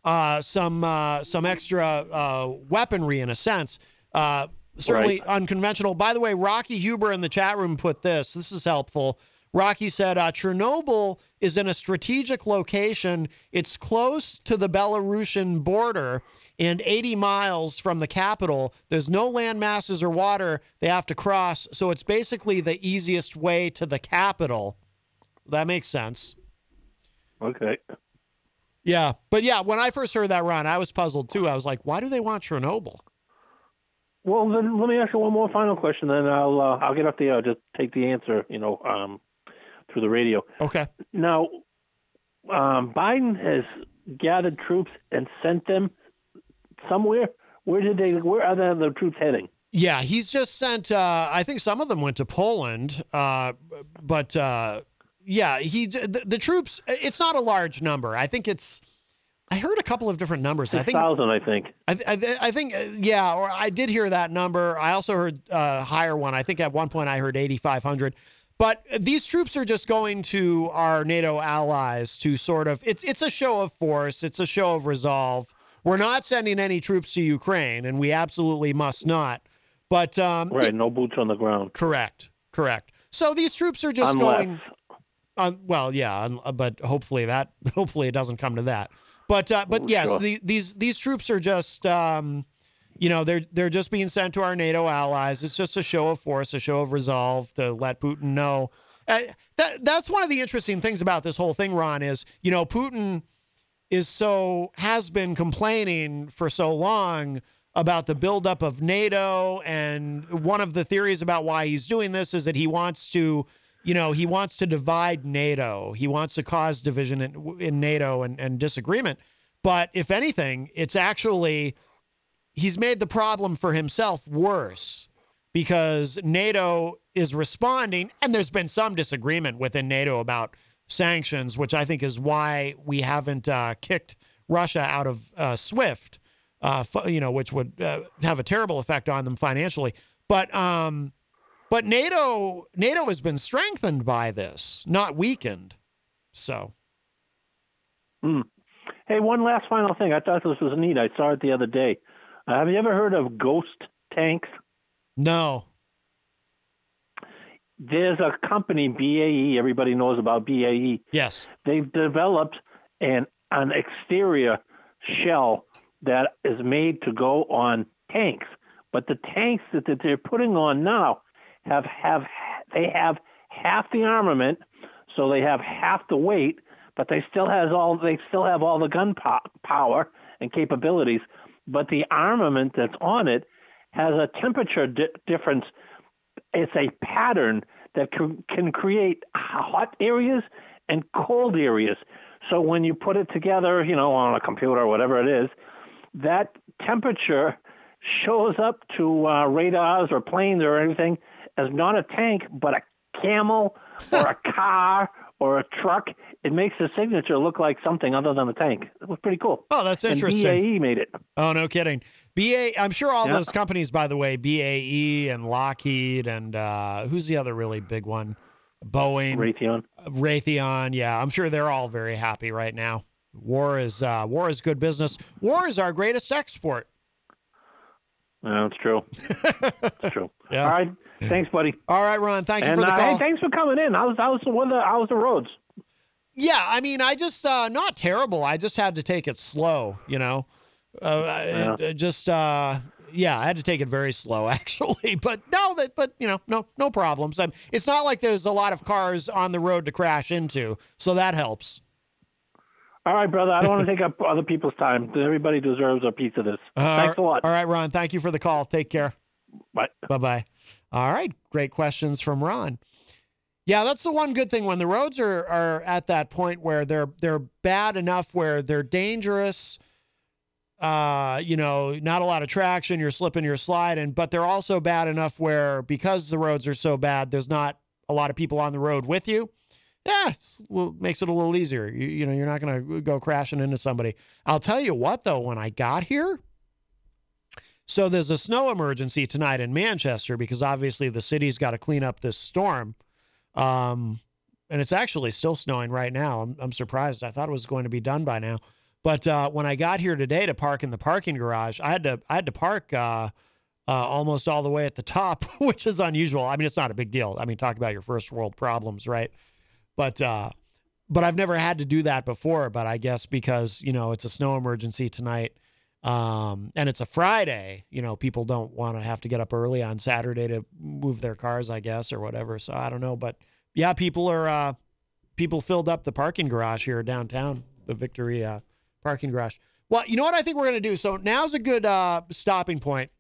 S3: uh, some uh, some extra uh, weaponry in a sense. Uh, certainly unconventional. By the way, Rocky Huber in the chat room put this. This is helpful. Rocky said uh, Chernobyl is in a strategic location. It's close to the Belarusian border and 80 miles from the capital. There's no land masses or water they have to cross. So it's basically the easiest way to the capital. That makes sense.
S10: Okay.
S3: Yeah, but yeah, when I first heard that run, I was puzzled too. I was like, why do they want Chernobyl?
S10: Well, then let me ask you one more final question, then I'll uh, I'll get up there. I'll just take the answer. You know, um, through the radio.
S3: Okay.
S10: Now, um, Biden has gathered troops and sent them somewhere. Where did they? Where are the, the troops heading?
S3: Yeah, he's just sent. Uh, I think some of them went to Poland, uh, but uh, yeah, he the, the troops. It's not a large number. I think it's. I heard a couple of different numbers. I think
S10: thousand, I think.
S3: I, th- I, I think, uh, yeah, or I did hear that number. I also heard a higher one. I think at one point I heard 8,500. But these troops are just going to our NATO allies to sort of, it's, it's a show of force, it's a show of resolve. We're not sending any troops to Ukraine, and we absolutely must not. But, um,
S10: Right, no boots on the ground.
S3: correct, correct. So these troops are just
S10: Unless-
S3: going. Well, yeah, uh, but hopefully that hopefully it doesn't come to that. But uh, but
S10: Oh,
S3: yes,
S10: sure.
S3: the, these these troops are just um, you know they're they're just being sent to our NATO allies. It's just a show of force, a show of resolve to let Putin know. Uh, that that's one of the interesting things about this whole thing, Ron. Is you know Putin is so has been complaining for so long about the buildup of NATO, and one of the theories about why he's doing this is that he wants to, you know, he wants to divide NATO. He wants to cause division in, in NATO and, and disagreement. But if anything, it's actually he's made the problem for himself worse because NATO is responding, and there's been some disagreement within NATO about sanctions, which I think is why we haven't uh, kicked Russia out of uh, SWIFT. Uh, you know, which would uh, have a terrible effect on them financially. But um, but NATO NATO has been strengthened by this, not weakened. So
S10: Hmm. Hey, one last final thing. I thought this was neat. I saw it the other day. Uh, have you ever heard of ghost tanks?
S3: no,
S10: There's a company, BAE. Everybody knows about BAE.
S3: yes,
S10: They've developed an an exterior shell that is made to go on tanks. But the tanks that, that they're putting on now have have they have half the armament, so they have half the weight, but they still has all they still have all the gun po- power and capabilities. But the armament that's on it has a temperature di- difference. It's a pattern that can, can create hot areas and cold areas. So when you put it together, you know, on a computer or whatever it is, that temperature shows up to uh, radars or planes or anything as not a tank, but a camel or a car or a truck. It makes the signature look like something other than a tank. It was pretty cool.
S3: Oh, that's
S10: And
S3: interesting.
S10: BAE made it.
S3: Oh, no kidding. BA, I'm sure all
S10: Yeah.
S3: those companies, by the way, BAE and Lockheed and uh, who's the other really big one? Boeing,
S10: Raytheon.
S3: Raytheon. Yeah, I'm sure they're all very happy right now. War is uh, war is good business. War is our greatest export.
S10: Yeah, it's true. it's true.
S3: Yeah.
S10: All right. Thanks, buddy.
S3: All right, Ron. Thank you
S10: and
S3: for the
S10: uh,
S3: call.
S10: hey, thanks for coming in. How's how's the weather? How's the roads?
S3: Yeah, I mean, I just uh not terrible. I just had to take it slow, you know. Uh,
S10: Yeah.
S3: I- I just uh yeah, I had to take it very slow actually. But no, that but you know, no no problems. i it's not like there's a lot of cars on the road to crash into, so that helps.
S10: All right, brother. I don't want to take up other people's time. Everybody deserves a piece of this. Thanks a lot.
S3: All right, Ron. Thank you for the call. Take care.
S10: Bye.
S3: Bye bye. All right. Great questions from Ron. Yeah, that's the one good thing when the roads are are at that point where they're they're bad enough where they're dangerous. Uh, you know, not a lot of traction, you're slipping, you're sliding, but they're also bad enough where because the roads are so bad, there's not a lot of people on the road with you. Yeah, well, makes it a little easier. You, you know, you're not going to go crashing into somebody. I'll tell you what, though, when I got here, so there's a snow emergency tonight in Manchester because obviously the city's got to clean up this storm. Um, and it's actually still snowing right now. I'm, I'm surprised. I thought it was going to be done by now. But uh, when I got here today to park in the parking garage, I had to I had to park uh, uh, almost all the way at the top, which is unusual. I mean, it's not a big deal. I mean, talk about your first world problems, right? But uh, but I've never had to do that before. But I guess because you know it's a snow emergency tonight, um, and it's a Friday, you know, people don't want to have to get up early on Saturday to move their cars, I guess, or whatever. So I don't know, but yeah, people are uh, people filled up the parking garage here downtown, the Victory uh, parking garage. Well, you know what I think we're gonna do. So now's a good uh, stopping point.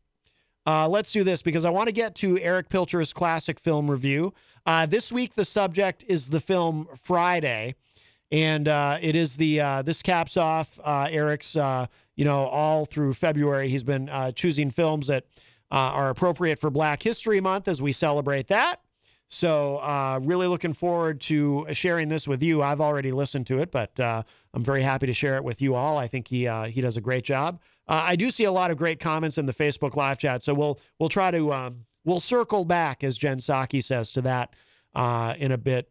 S3: Uh, let's do this because I want to get to Erich Pilcher's classic film review. Uh, this week, the subject is the film Friday, and uh, it is the uh, this caps off uh, Erich's. You know, all through February, he's been uh, choosing films that uh, are appropriate for Black History Month as we celebrate that. So, uh, really looking forward to sharing this with you. I've already listened to it, but uh, I'm very happy to share it with you all. I think he uh, he does a great job. Uh, I do see a lot of great comments in the Facebook live chat, so we'll we'll try to um, we'll circle back, as Jen Psaki says, to that uh, in a bit.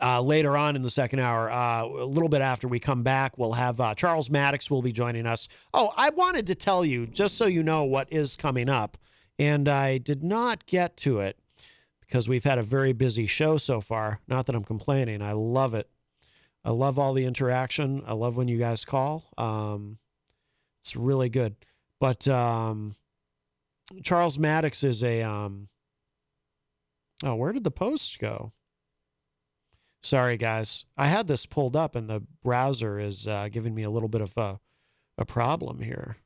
S3: Uh, later on in the second hour, uh, a little bit after we come back, we'll have uh, Charles Mattocks will be joining us. Oh, I wanted to tell you, just so you know what is coming up, and I did not get to it because we've had a very busy show so far. Not that I'm complaining. I love it. I love all the interaction. I love when you guys call. Um, it's really good. But um, Charles Mattocks is a. Um, oh, where did the post go? Sorry, guys. I had this pulled up, and the browser is uh, giving me a little bit of a, a problem here.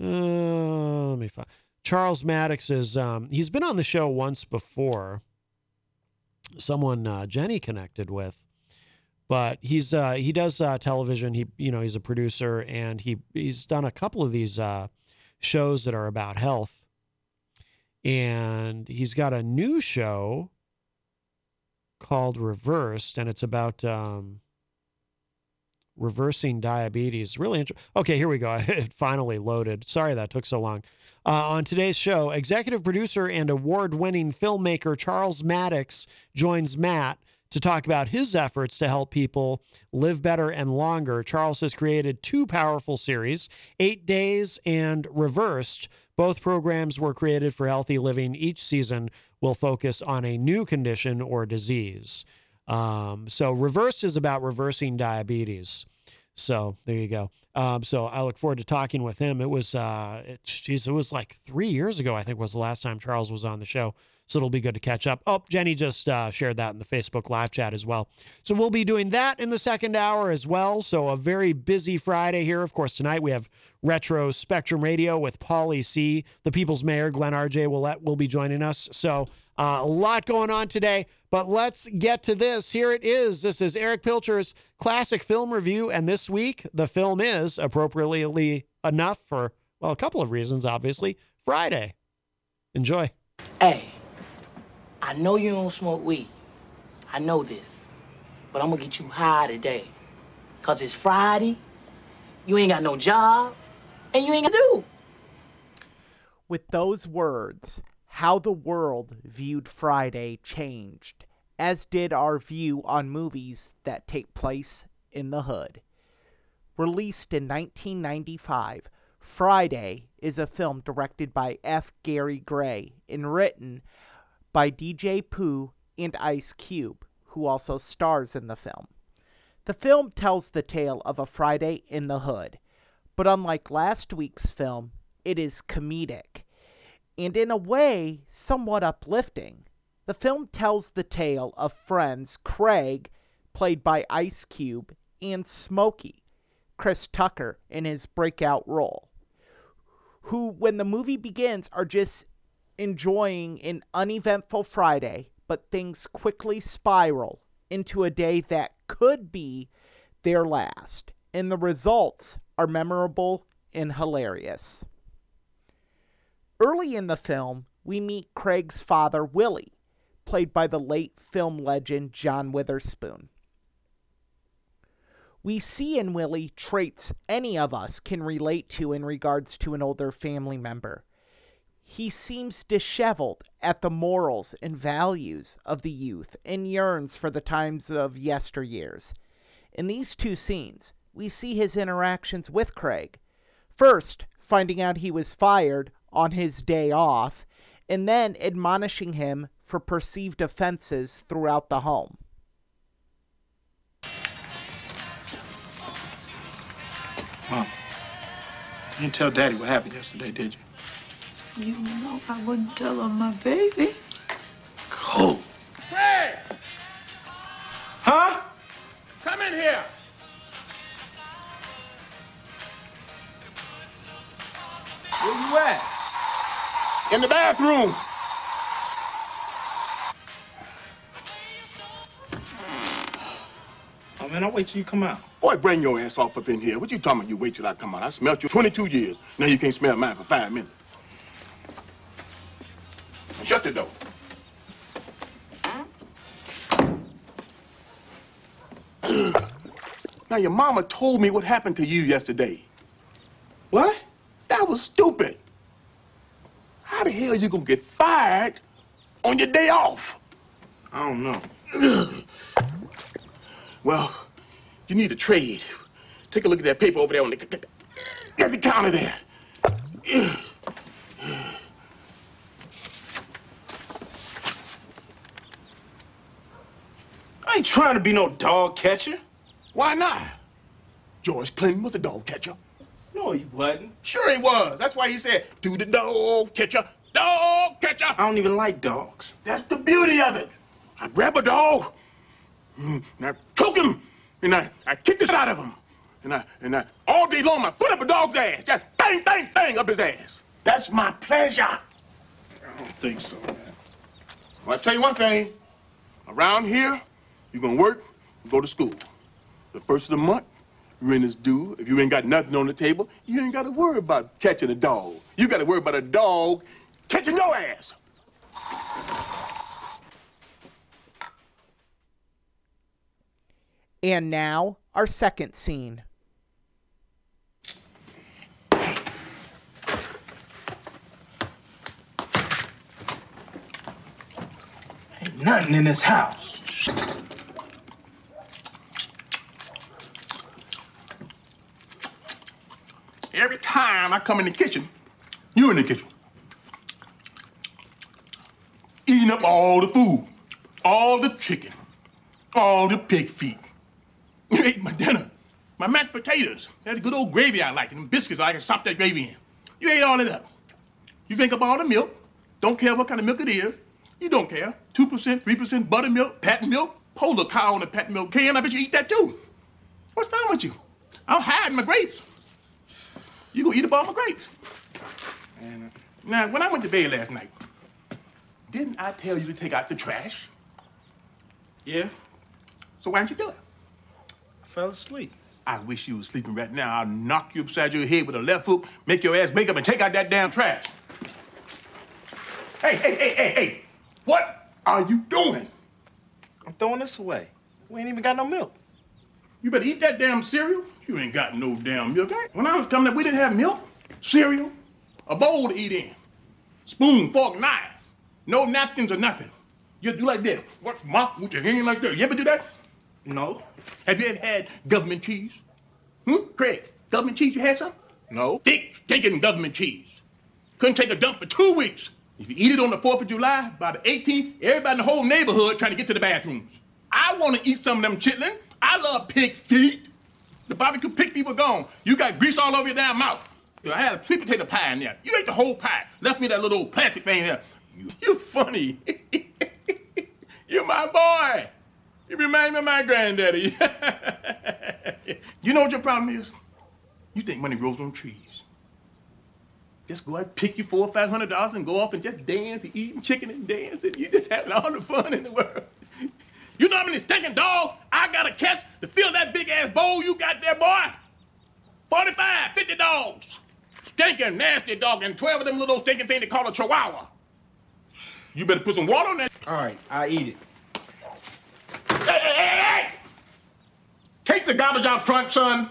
S3: Uh, let me find. Charles Mattocks is um, he's been on the show once before. Someone uh, Jenny connected with, but he's uh, he does uh, television. He you know he's a producer and he he's done a couple of these uh, shows that are about health. And he's got a new show called Reversed, and it's about um, reversing diabetes. Really interesting. Okay, here we go. It finally loaded. Sorry that took so long. Uh, on today's show, executive producer and award winning filmmaker Charles Mattocks joins Matt to talk about his efforts to help people live better and longer. Charles has created two powerful series, Eight Days and Reversed. Both programs were created for healthy living. Each season will focus on a new condition or disease. Um, so, Reverse is about reversing diabetes. So there you go. Um, so I look forward to talking with him. It was, uh, it, geez, it was like three years ago. I think was the last time Charles was on the show. So it'll be good to catch up. Oh, Jenny just uh, shared that in the Facebook live chat as well. So we'll be doing that in the second hour as well. So a very busy Friday here. Of course, tonight we have Retro Spectrum Radio with Paulie C. The People's Mayor Glenn R.J. Willett will be joining us. So uh, a lot going on today, but let's get to this. Here it is. This is Erich Pilcher's classic film review, and this week the film is appropriately enough for well a couple of reasons. Obviously, Friday. Enjoy.
S11: Hey, I know you don't smoke weed. I know this. But I'm gonna get you high today. Cause it's Friday, you ain't got no job, and you ain't gonna do.
S12: With those words, how the world viewed Friday changed, as did our view on movies that take place in the hood. Released in 1995, Friday is a film directed by F. Gary Gray and written by DJ Pooh and Ice Cube, who also stars in the film. The film tells the tale of a Friday in the hood, but unlike last week's film, it is comedic and in a way somewhat uplifting. The film tells the tale of friends Craig, played by Ice Cube, and Smokey, Chris Tucker, in his breakout role, who, when the movie begins, are just enjoying an uneventful Friday, but things quickly spiral into a day that could be their last, and the results are memorable and hilarious. Early in the film, we meet Craig's father, Willie, played by the late film legend John Witherspoon. We see in Willie traits any of us can relate to in regards to an older family member. He seems disheveled at the morals and values of the youth and yearns for the times of yesteryears. In these two scenes, we see his interactions with Craig. First, finding out he was fired on his day off, and then admonishing him for perceived offenses throughout the home.
S13: Mom, you didn't tell Daddy what happened yesterday, did you?
S2: You know I wouldn't tell on my baby.
S13: Cool.
S14: Hey!
S13: Huh?
S14: Come in here! Where you at? In the bathroom.
S13: Oh man, I'll wait till you come out.
S14: Boy, bring your ass off up in here. What you talking about? You wait till I come out. I smelt you 22 years. Now you can't smell mine for five minutes. Shut the door. now your mama told me what happened to you yesterday.
S13: What?
S14: That was stupid. How the hell you gonna get fired on your day off?
S13: I don't know.
S14: Well, you need a trade. Take a look at that paper over there on the, at the counter there.
S13: I ain't trying to be no dog catcher.
S14: Why not? George Clinton was a dog catcher.
S13: No, he wasn't.
S14: Sure he was. That's why he said, do the dog catcher, dog catcher.
S13: I don't even like dogs.
S14: That's the beauty of it. I grab a dog, mm, and I choke him, and I, I kick the shit out of him. And I, and I, all day long, I foot up a dog's ass. Just bang, bang, bang up his ass. That's my pleasure.
S13: I don't think so, man.
S14: Well, I tell you one thing. Around here, you're gonna work and go to school. The first of the month, rent is due. If you ain't got nothing on the table, you ain't gotta worry about catching a dog. You gotta worry about a dog catching your ass.
S12: And now, our second scene.
S13: Ain't nothing in this house.
S14: Every time I come in the kitchen, you in the kitchen. Eating up all the food, all the chicken, all the pig feet. You ate my dinner, my mashed potatoes. That good old gravy I like, and them biscuits I can sop that gravy in. You ate all of that. You drink up all the milk. Don't care what kind of milk it is. You don't care. 2%, 3% buttermilk, patent milk, polar cow on the patent milk can. I bet you eat that too. What's wrong with you? I'm hiding my grapes. You gonna eat up all my grapes. Now, when I went to bed last night, didn't I tell you to take out the trash?
S13: Yeah,
S14: So why didn't you do it?
S13: I fell asleep.
S14: I wish you was sleeping right now. I'll knock you upside your head with a left hook, make your ass wake up and take out that damn trash. Hey, hey, hey, hey, hey! What are you doing?
S13: I'm throwing this away. We ain't even got no milk.
S14: You better eat that damn cereal. You ain't got no damn milk. When I was coming up, we didn't have milk, cereal, a bowl to eat in, spoon, fork, knife, no napkins or nothing. You do like this. What mouth with your hand like that? You ever do that?
S13: No.
S14: Have you ever had government cheese? Hmm? Craig, government cheese, you had some?
S13: No.
S14: Thick, stinking government cheese. Couldn't take a dump for two weeks. If you eat it on the 4th of July, by the 18th, everybody in the whole neighborhood trying to get to the bathrooms. I want to eat some of them chitlin. I love pig feet. The barbecue pig feet were gone. You got grease all over your damn mouth. You I had a sweet potato pie in there. You ate the whole pie. Left me that little plastic thing there. You, you're funny. you're my boy. You remind me of my granddaddy. you know what your problem is? You think money grows on trees. Just go out, pick you four or five hundred dollars and go off and just dance and eating chicken and dance and you just having all the fun in the world. You know how many stinking dog I gotta catch to fill that big ass bowl you got there, boy? 45, 50 dogs. Stinking, nasty dog, and 12 of them little stinking thing they call a chihuahua. You better put some water on that.
S13: All right, I eat it.
S14: Hey, hey, hey, hey! Take the garbage out front, son.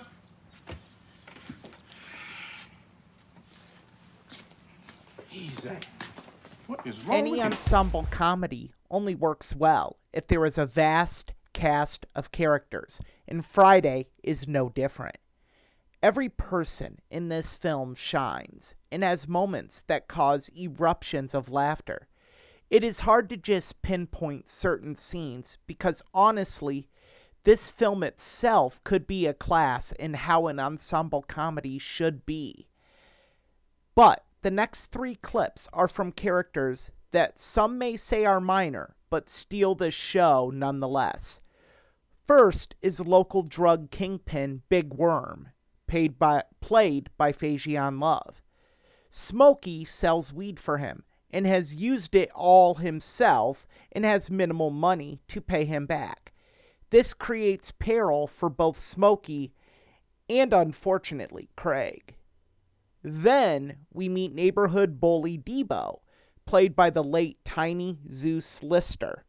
S14: Easy. What is wrong
S12: Any
S14: with you?
S12: Any ensemble comedy only works well if there is a vast cast of characters, and Friday is no different. Every person in this film shines and has moments that cause eruptions of laughter. It is hard to just pinpoint certain scenes because honestly, this film itself could be a class in how an ensemble comedy should be. But the next three clips are from characters that some may say are minor, but steal the show nonetheless. First is local drug kingpin Big Worm, paid by, played by Faizon Love. Smokey sells weed for him and has used it all himself and has minimal money to pay him back. This creates peril for both Smokey and unfortunately Craig. Then we meet neighborhood bully Debo, played by the late Tiny Zeus Lister,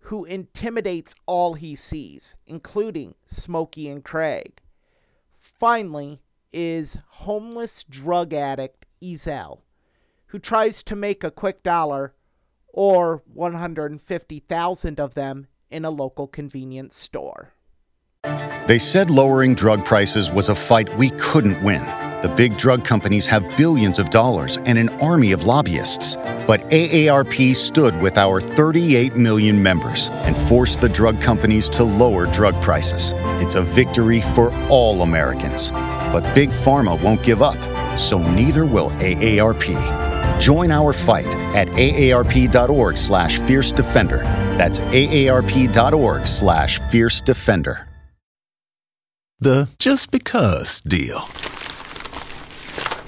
S12: who intimidates all he sees, including Smokey and Craig. Finally, is homeless drug addict Ezal, who tries to make a quick dollar or 150,000 of them in a local convenience store.
S1: They said lowering drug prices was a fight we couldn't win. The big drug companies have billions of dollars and an army of lobbyists. But AARP stood with our 38 million members and forced the drug companies to lower drug prices. It's a victory for all Americans. But Big Pharma won't give up, so neither will AARP. Join our fight at aarp.org slash fierce defender. That's aarp.org slash fierce defender.
S6: The just because deal.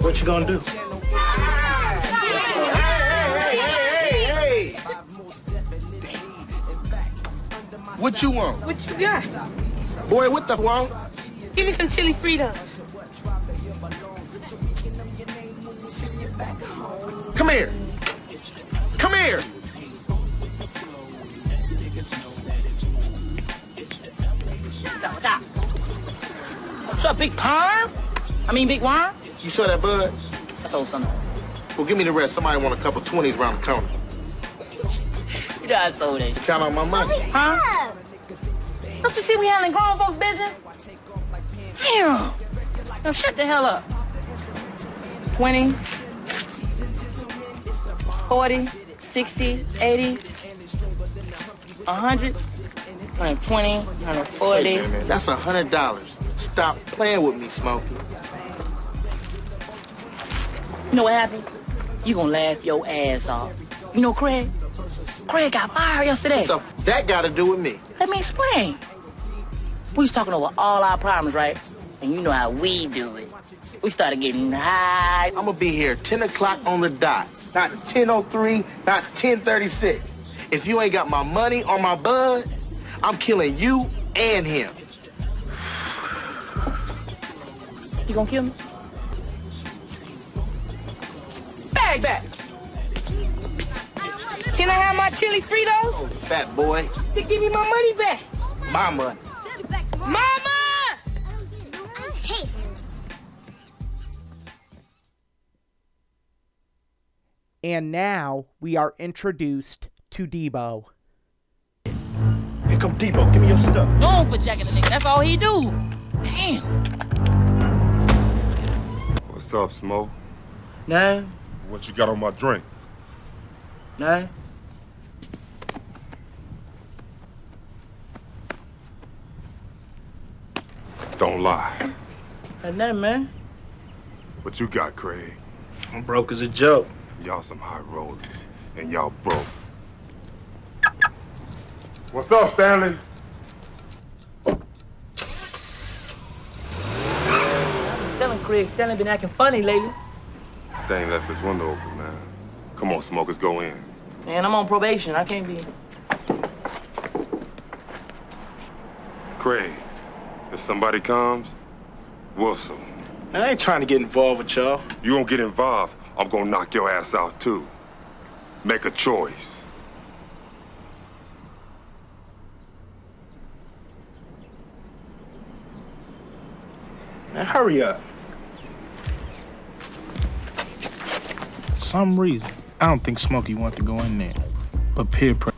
S15: What you gonna do?
S16: What you want?
S17: What you got?
S16: Boy, what the want?
S17: Give me some chili Fritos.
S16: Come here. Come here.
S11: What's up, Big Perm? I mean, Big Worm?
S16: You saw that bud?
S11: That's old son.
S16: Well, give me the rest. Somebody want a couple 20s around the counter.
S11: You know I sold that shit.
S16: Count on my money.
S11: Huh? Don't you see we handling grown folks' business? Damn. Now shut the hell up. 20, 40, 60, 80, 100, 120, 140.
S16: Hey, man, that's a hundred dollars. Stop playing with me, Smokey.
S11: You know what happened? You gonna laugh your ass off. You know Craig? Craig got fired yesterday.
S16: So that got to do with me.
S11: Let me explain. We was talking over all our problems, right? And you know how we do it. We started getting high.
S16: I'm gonna be here 10 o'clock on the dot. Not 10:03, not 10:36. If you ain't got my money or my bud, I'm killing you and him.
S11: You gonna kill me? Bag back. Can I have my chili Fritos?
S16: Oh, fat boy,
S11: To give me my money back.
S16: my money.
S11: Mama!
S12: And now we are introduced to Debo.
S15: Here come Debo. Give me your stuff.
S11: Known for jacking the nigga. That's all he do. Damn.
S18: What's up, Smoke?
S15: Nine,
S18: What you got on my drink?
S15: nine.
S18: Don't lie.
S15: And that man.
S18: What you got, Craig?
S15: I'm broke as a joke.
S18: Y'all some high rollers, and y'all broke. What's up, Stanley?
S11: Telling Craig Stanley been acting funny lately.
S18: Thing left his window open, man. Come on, smokers, go in.
S11: Man, I'm on probation. I can't be.
S18: Craig, if somebody comes, whistle.
S15: Man, I ain't trying to get involved with y'all.
S18: You gonna get involved, I'm gonna knock your ass out too. Make a choice.
S15: Man, hurry up. Some reason.
S13: I don't think Smokey wanted to go in there, but peer pressure.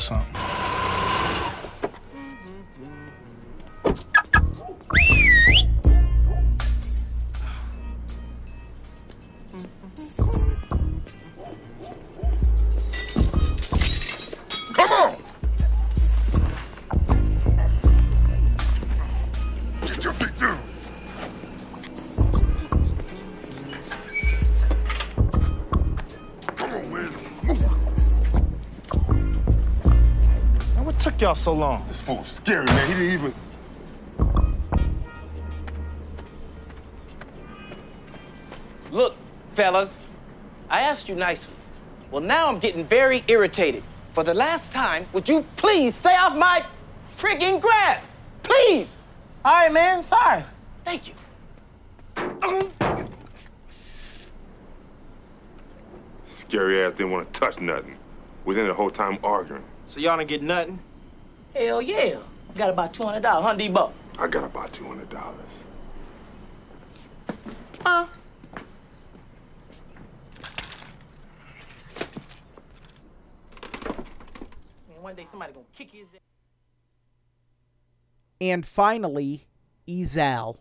S13: Something. Y'all so long?
S18: This fool's scary, man. He didn't even.
S19: Look, fellas, I asked you nicely. Well, now I'm getting very irritated. For the last time, would you please stay off my friggin' grass? Please! All right, man, sorry. Thank you.
S18: Scary ass didn't want to touch nothing. Was in the whole time arguing.
S15: So y'all didn't get nothing?
S11: Hell yeah. Got about $200, huh, Debo?
S18: I got about two hundred dollars.
S11: Huh? Man, one day somebody gonna kick his ass.
S12: And finally, Ezal.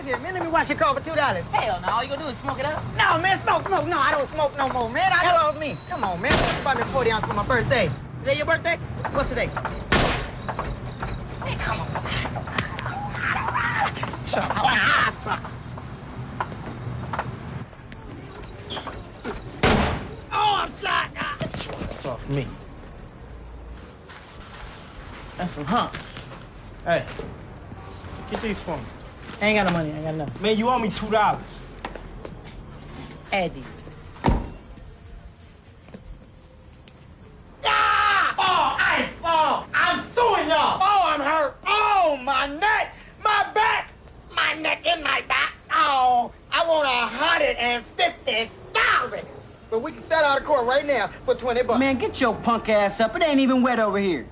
S11: Look here, man, let me wash your car for two dollars. Hell no, all you gonna do is smoke it up. No, man, smoke, smoke. No, I don't smoke no more, man. I Hell off me. Come on, man. You buy me 40 ounces for my birthday. Today your birthday? What's today? Hey, come on. Shut up. Oh, I'm shot.
S15: It's off me.
S11: That's some hump.
S15: Hey, get these for me.
S11: I ain't got no money. I ain't got enough.
S15: Man, you owe me two dollars.
S11: Eddie. Ah!
S16: Oh, hey, oh, I'm suing y'all. Oh, I'm hurt. Oh, my neck, my back, my neck and my back. Oh, I want a hundred and fifty thousand. But we can settle out of court right now for twenty bucks.
S11: Man, get your punk ass up. It ain't even wet over here.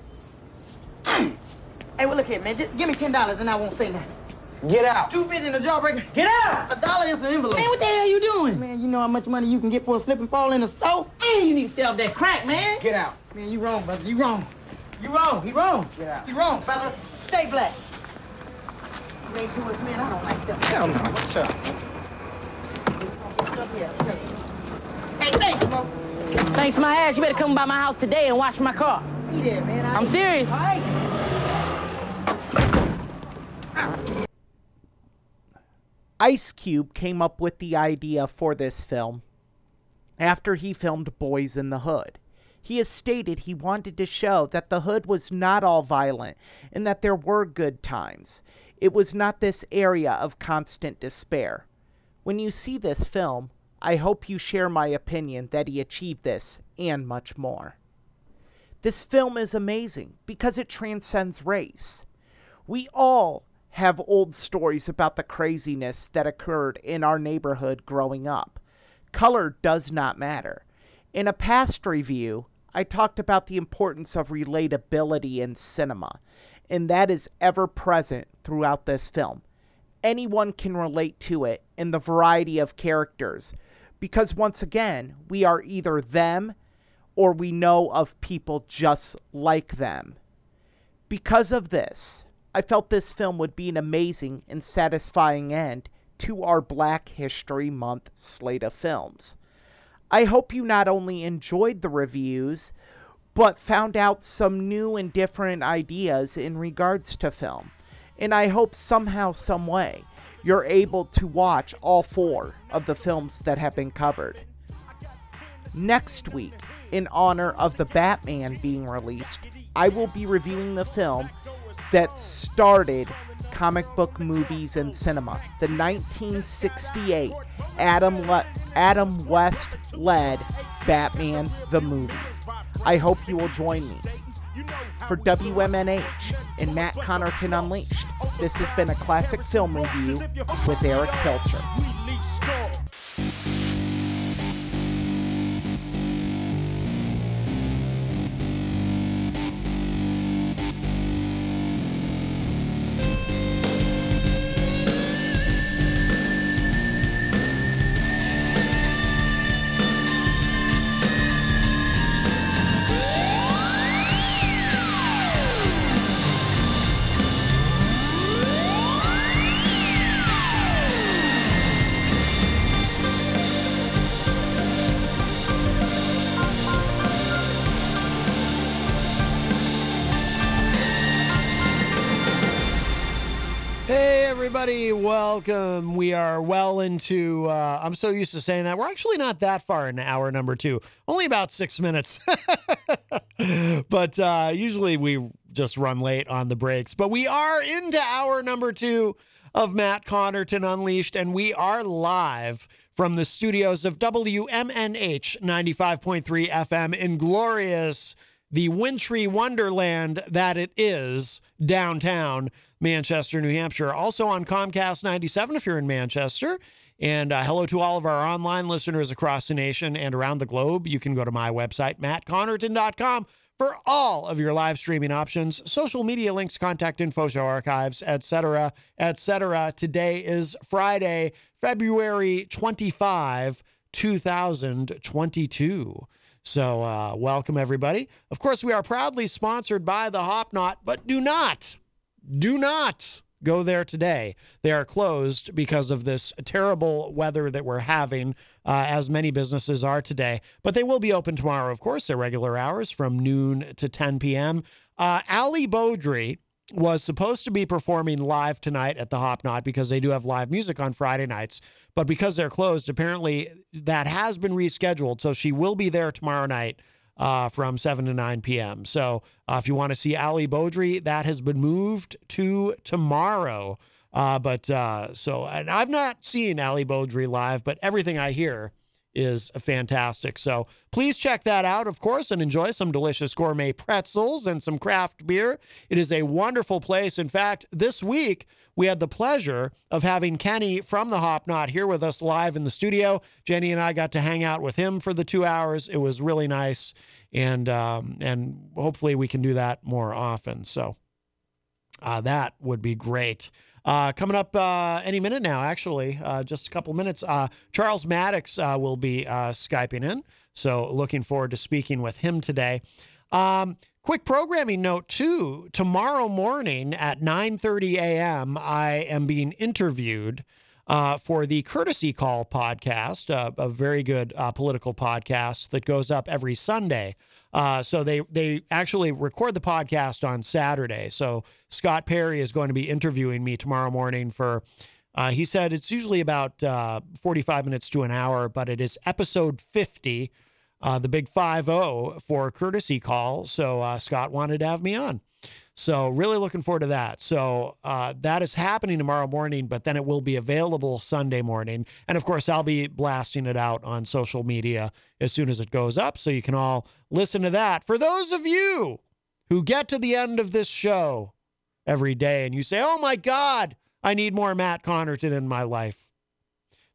S16: hey, well, look here, man. Just give me ten dollars and I won't say nothing.
S11: Get out.
S16: Two fifty in the jawbreaker.
S11: Get out.
S16: A dollar in some envelope.
S11: Man, what the hell are you doing?
S16: Man, you know how much money you can get for a slip and fall in the store?
S11: And you need to stay off that crack, man.
S16: Get out. Man, you wrong, brother. You wrong. You wrong. He wrong.
S11: Get out.
S16: You wrong, brother. Stay black. You ain't to us, man. I don't like them.
S15: Hell no, what's up?
S16: Stuff here, I'll tell you. Hey, thanks, Mo.
S11: Thanks my ass. You better come by my house today and wash my car.
S16: Be there, man. I
S11: I'm serious.
S16: All right.
S12: Ice Cube came up with the idea for this film after he filmed Boys in the Hood. He has stated he wanted to show that the hood was not all violent and that there were good times. It was not this area of constant despair. When you see this film, I hope you share my opinion that he achieved this and much more. This film is amazing because it transcends race. We all have old stories about the craziness that occurred in our neighborhood growing up. Color does not matter. In a past review, I talked about the importance of relatability in cinema, and that is ever present throughout this film. Anyone can relate to it in the variety of characters, because once again, we are either them or we know of people just like them. Because of this, I felt this film would be an amazing and satisfying end to our Black History Month slate of films. I hope you not only enjoyed the reviews, but found out some new and different ideas in regards to film. And I hope somehow, some way, you're able to watch all four of the films that have been covered. Next week, in honor of the Batman being released, I will be reviewing the film that started comic book movies and cinema. The 1968 Adam, Le- Adam West led Batman the movie. I hope you will join me. For WMNH and Matt Connarton Unleashed, this has been a classic film review with Erich Pilcher.
S3: Welcome. We are well into, uh, I'm so used to saying that. We're actually not that far in hour number two, only about six minutes. but uh, usually we just run late on the breaks. But we are into hour number two of Matt Connarton Unleashed, and we are live from the studios of WMNH 95.3 FM in glorious the wintry wonderland that it is downtown Manchester, New Hampshire. Also on Comcast 97 if you're in Manchester. And uh, hello to all of our online listeners across the nation and around the globe. You can go to my website, mattconnarton.com, for all of your live streaming options, social media links, contact info, show archives, etc., etc. Today is Friday, February 25, 2022. So, uh, welcome everybody. Of course, we are proudly sponsored by the Hop Knot, but do not, do not go there today. They are closed because of this terrible weather that we're having, uh, as many businesses are today. But they will be open tomorrow, of course, at regular hours from noon to 10 p.m. Uh, Ali Beaudry was supposed to be performing live tonight at the Hop Knot because they do have live music on Friday nights. But because they're closed, apparently that has been rescheduled. So she will be there tomorrow night uh, from 7 to 9 p.m. So uh, if you want to see Ali Beaudry, that has been moved to tomorrow. Uh, but uh, so, and I've not seen Ali Beaudry live, but everything I hear is fantastic. So please check that out, of course, and enjoy some delicious gourmet pretzels and some craft beer. It is a wonderful place. In fact, this week we had the pleasure of having Kenny from the Hop Knot here with us live in the studio. Jenny and I got to hang out with him for the two hours. It was really nice, and um, and hopefully we can do that more often. So uh, that would be great. Uh, coming up uh, any minute now, actually, uh, just a couple minutes. Uh, Charles Mattocks uh, will be uh, Skyping in. So looking forward to speaking with him today. Um, quick programming note too. Tomorrow morning at 9:30 a.m., I am being interviewed uh, for the Courtesy Call podcast, uh, a very good uh, political podcast that goes up every Sunday. Uh, so they they actually record the podcast on Saturday. So Scott Perry is going to be interviewing me tomorrow morning for. Uh, he said it's usually about uh, 45 minutes to an hour, but it is episode 50, uh, the big 5 0 for courtesy call. So uh, Scott wanted to have me on. So really looking forward to that. So uh, that is happening tomorrow morning, but then it will be available Sunday morning. And of course, I'll be blasting it out on social media as soon as it goes up, so you can all listen to that. For those of you who get to the end of this show every day and you say, "Oh my God, I need more Matt Connarton in my life,"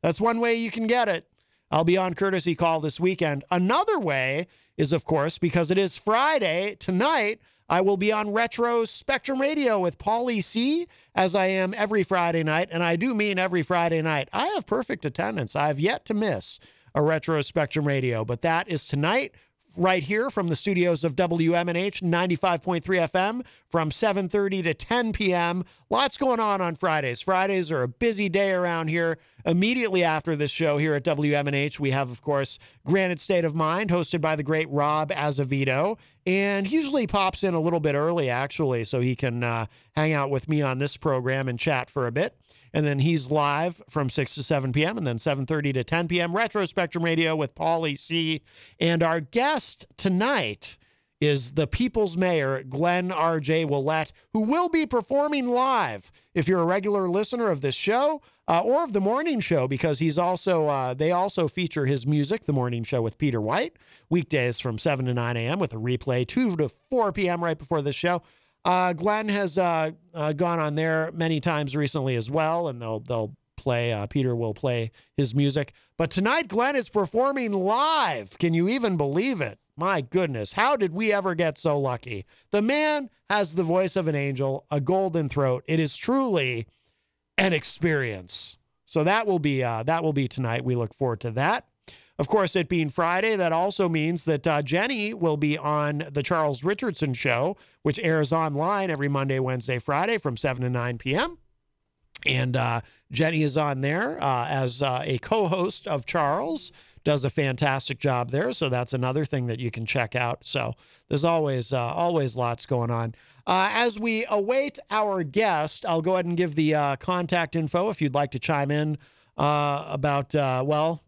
S3: that's one way you can get it. I'll be on courtesy call this weekend. Another way is, of course, because it is Friday tonight. I will be on Retro Spectrum Radio with Paulie C, as I am every Friday night. And I do mean every Friday night. I have perfect attendance. I have yet to miss a Retro Spectrum Radio, but that is tonight right here from the studios of WMNH 95.3 FM from 7:30 to 10 p.m. Lots going on on Fridays. Fridays are a busy day around here. Immediately after this show here at WMNH, we have of course Granite State of Mind hosted by the great Rob Azevedo, and usually pops in a little bit early actually so he can uh, hang out with me on this program and chat for a bit and then he's live from 6 to 7 p.m. and then 7:30 to 10 p.m. Retro Spectrum Radio with Paulie C. And our guest tonight is the People's Mayor, Glenn R.J. Willett, who will be performing live. If you're a regular listener of this show uh, or of the morning show, because he's also, uh, they also feature his music, The Morning Show with Peter White, weekdays from 7 to 9 a.m. with a replay, 2 to 4 p.m. right before this show. Uh, Glenn has uh, uh, gone on there many times recently as well, and they'll they'll play. Uh, Peter will play his music, but tonight Glenn is performing live. Can you even believe it? My goodness, how did we ever get so lucky? The man has the voice of an angel, a golden throat. It is truly an experience. So that will be uh, that will be tonight. We look forward to that. Of course, it being Friday, that also means that uh, Jenny will be on the Charles Richardson Show, which airs online every Monday, Wednesday, Friday from 7 to 9 p.m. And uh, Jenny is on there uh, as uh, a co host of Charles, does a fantastic job there. So that's another thing that you can check out. So there's always, uh, always lots going on. Uh, as we await our guest, I'll go ahead and give the uh, contact info if you'd like to chime in about, well,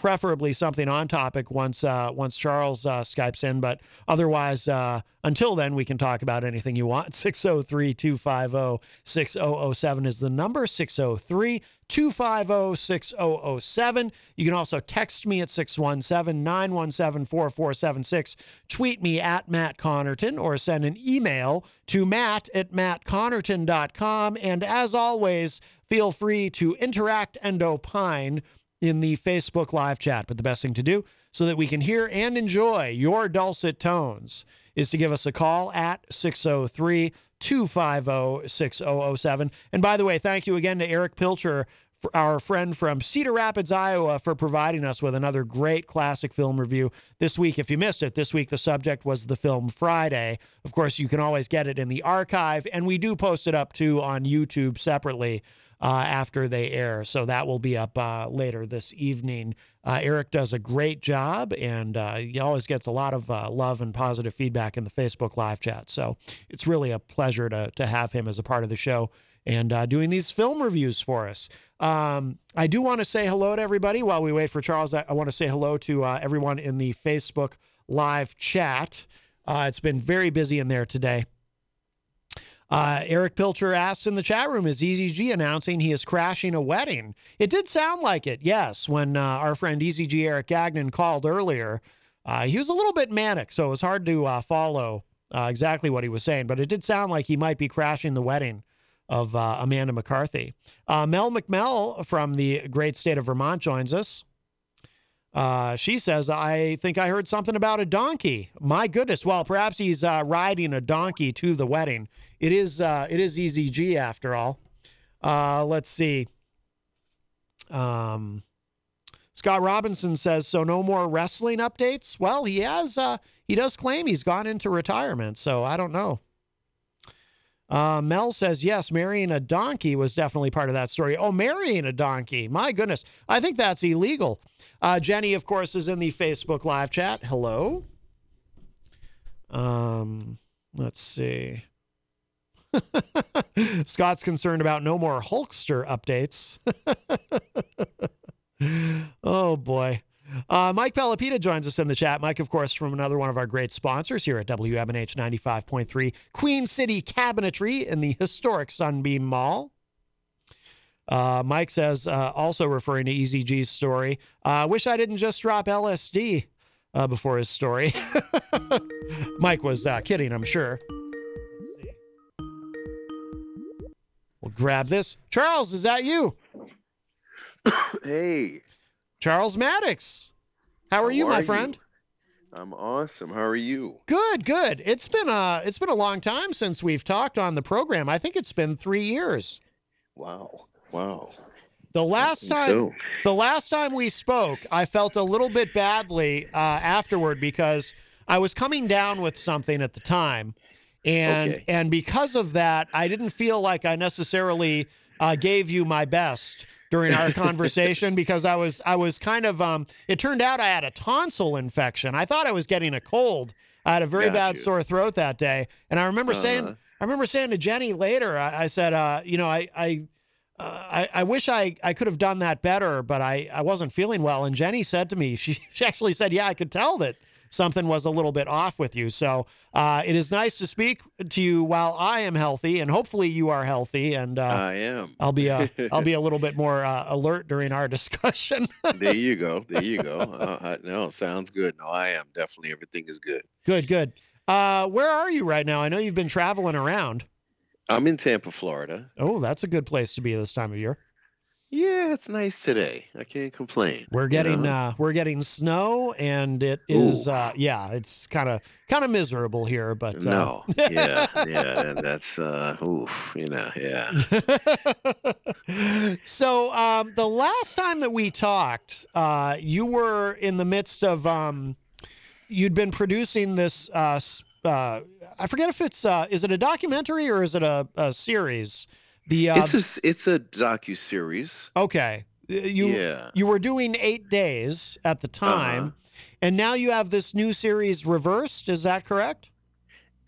S3: preferably something on topic once uh, once Charles uh, Skypes in. But otherwise, uh, until then, we can talk about anything you want. 603 250 6007 is the number 603 250 6007. You can also text me at 617 917 4476. Tweet me at Matt Connarton or send an email to matt at mattconnarton.com. And as always, feel free to interact and opine in the Facebook live chat. But the best thing to do so that we can hear and enjoy your dulcet tones is to give us a call at 603 250 6007. And by the way, thank you again to Erich Pilcher. Our friend from Cedar Rapids, Iowa, for providing us with another great classic film review this week. If you missed it, this week the subject was the film Friday. Of course, you can always get it in the archive, and we do post it up too on YouTube separately uh, after they air. So that will be up uh, later this evening. Uh, Erich does a great job, and uh, he always gets a lot of uh, love and positive feedback in the Facebook live chat. So it's really a pleasure to to have him as a part of the show and uh, doing these film reviews for us. Um, I do want to say hello to everybody while we wait for Charles. I, I want to say hello to everyone in the Facebook live chat. it's been very busy in there today. Uh, Erich Pilcher asks in the chat room, is Eazy-G announcing he is crashing a wedding? It did sound like it, yes, when uh, our friend Eazy-G Eric Gagnon called earlier. Uh, he was a little bit manic, so it was hard to uh, follow uh, exactly what he was saying, but it did sound like he might be crashing the wedding of uh, Amanda McCarthy. Mel McMell from the great state of Vermont joins us. Uh, she says, I think I heard something about a donkey. My goodness. Well, perhaps he's uh, riding a donkey to the wedding. It is uh, it is Eazy-G after all. Uh, let's see. Um, Scott Robinson says, so no more wrestling updates. Well, he has uh, he does claim he's gone into retirement, so I don't know. Uh, Mel says, yes, marrying a donkey was definitely part of that story. Oh, marrying a donkey. My goodness. I think that's illegal. Uh, Jenny, of course, is in the Facebook live chat. Hello. Um, let's see. Scott's concerned about no more Hulkster updates. oh, boy. Uh, Mike Pelopita joins us in the chat. Mike, of course, from another one of our great sponsors here at WMNH 95.3, Queen City Cabinetry in the historic Sunbeam Mall. Uh, Mike says, uh, also referring to Eazy-G's story, I uh, wish I didn't just drop LSD uh, before his story. Mike was uh, kidding, I'm sure. We'll grab this. Charles, is that you?
S20: hey.
S3: Charles Mattocks. How are How you, are my friend?
S20: You? I'm awesome. How are you?
S3: Good, good. It's been a it's been a long time since we've talked on the program. I think it's been 3 years.
S20: Wow. Wow.
S3: The last time so. the last time we spoke, I felt a little bit badly uh, afterward because I was coming down with something at the time. And okay. and because of that, I didn't feel like I necessarily uh, gave you my best during our conversation because I was I was kind of um it turned out I had a tonsil infection. I thought I was getting a cold. I had a very Got bad you. sore throat that day. And I remember uh-huh. saying I remember saying to Jenny later, I, I said, uh, you know, I I, uh, I, I wish I, I could have done that better, but I, I wasn't feeling well. And Jenny said to me, she, she actually said, yeah, I could tell that something was a little bit off with you. So uh, it is nice to speak to you while I am healthy, and hopefully you are healthy. And uh,
S20: I am.
S3: I'll be uh, I'll be a little bit more uh, alert during our discussion.
S20: there you go. There you go. Uh, uh, no, sounds good. No, I am definitely. Everything is good.
S3: good, good. Uh, where are you right now? I know you've been traveling around.
S20: I'm in Tampa, Florida.
S3: Oh, that's a good place to be this time of year.
S20: Yeah, it's nice today. I can't complain.
S3: We're
S20: you
S3: getting
S20: know?
S3: uh, we're getting sno, and it is uh, yeah, it's kind of kind of miserable here, but uh,
S20: no. yeah, yeah. that- That's uh, oof. You know, yeah.
S3: so um, the last time that we talked, uh, you were in the midst of um, you'd been producing this. Uh, uh, I forget if it's uh, is it a documentary or is it a, a series? The uh,
S20: it's a it's a docu series.
S3: okay, you
S20: Yeah.
S3: you were doing eight days at the time,
S20: Uh-huh.
S3: and now you have this new series reversed. Is that correct?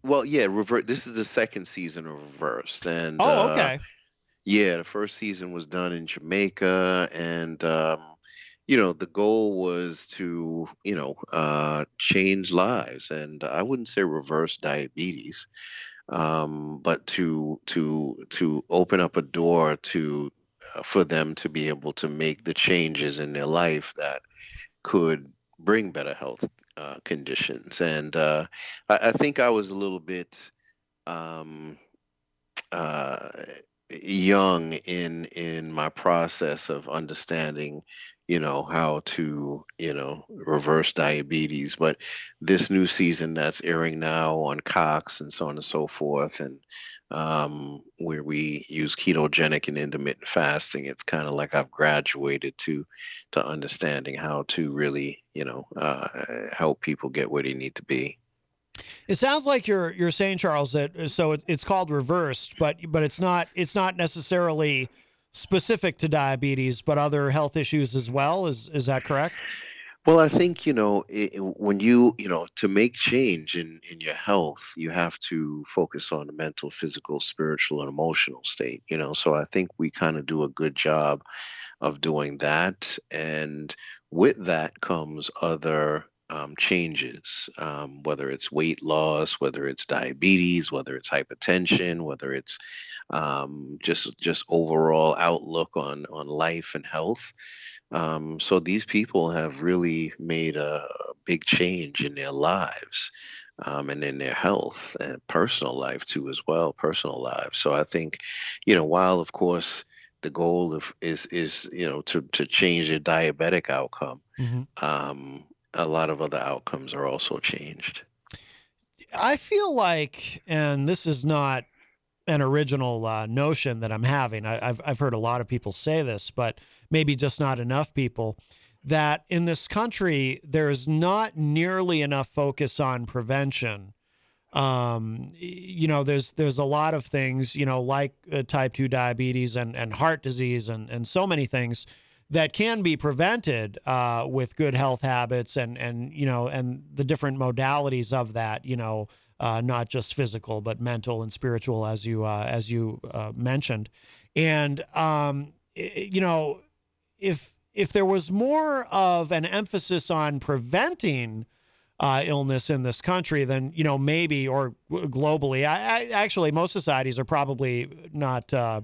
S20: Well, yeah. Revert. This is the second season of Reversed, and
S3: Oh,
S20: uh,
S3: okay.
S20: Yeah, the first season was done in Jamaica, and um, you know the goal was to you know uh, change lives, and I wouldn't say reverse diabetes, um, but to to to open up a door to uh, for them to be able to make the changes in their life that could bring better health uh, conditions, and uh, I, I think I was a little bit. Um, uh, young in in my process of understanding you know how to you know reverse diabetes but this new season that's airing now on cox and so on and so forth and um, where we use ketogenic and intermittent fasting it's kind of like i've graduated to to understanding how to really you know uh, help people get where they need to be.
S3: It sounds like you're you're saying, Charles, that uh, so it, it's called reversed, but but it's not it's not necessarily specific to diabetes, but other health issues as well. Is is that correct?
S20: Well, I think you know it, when you you know to make change in in your health, you have to focus on the mental, physical, spiritual, and emotional state. You know, so I think we kind of do a good job of doing that, and with that comes other um, changes, um, whether it's weight loss, whether it's diabetes, whether it's hypertension, whether it's um, just just overall outlook on on life and health. Um, so these people have really made a big change in their lives um, and in their health and personal life too, as well, personal lives. So I think, you know, while of course the goal of is is you know to to change their diabetic outcome, um, a lot of other outcomes are also changed.
S3: I feel like, and this is not an original uh, notion that I'm having. I, I've I've heard a lot of people say this, but maybe just not enough people. That in this country there is not nearly enough focus on prevention. Um, you know, there's there's a lot of things, you know, like uh, type two diabetes and and heart disease and and so many things that can be prevented uh, with good health habits and and you know and the different modalities of that you know uh, not just physical but mental and spiritual as you uh, as you uh, mentioned and um, i- you know if if there was more of an emphasis on preventing uh, illness in this country, then you know maybe or globally. I, I actually most societies are probably not uh,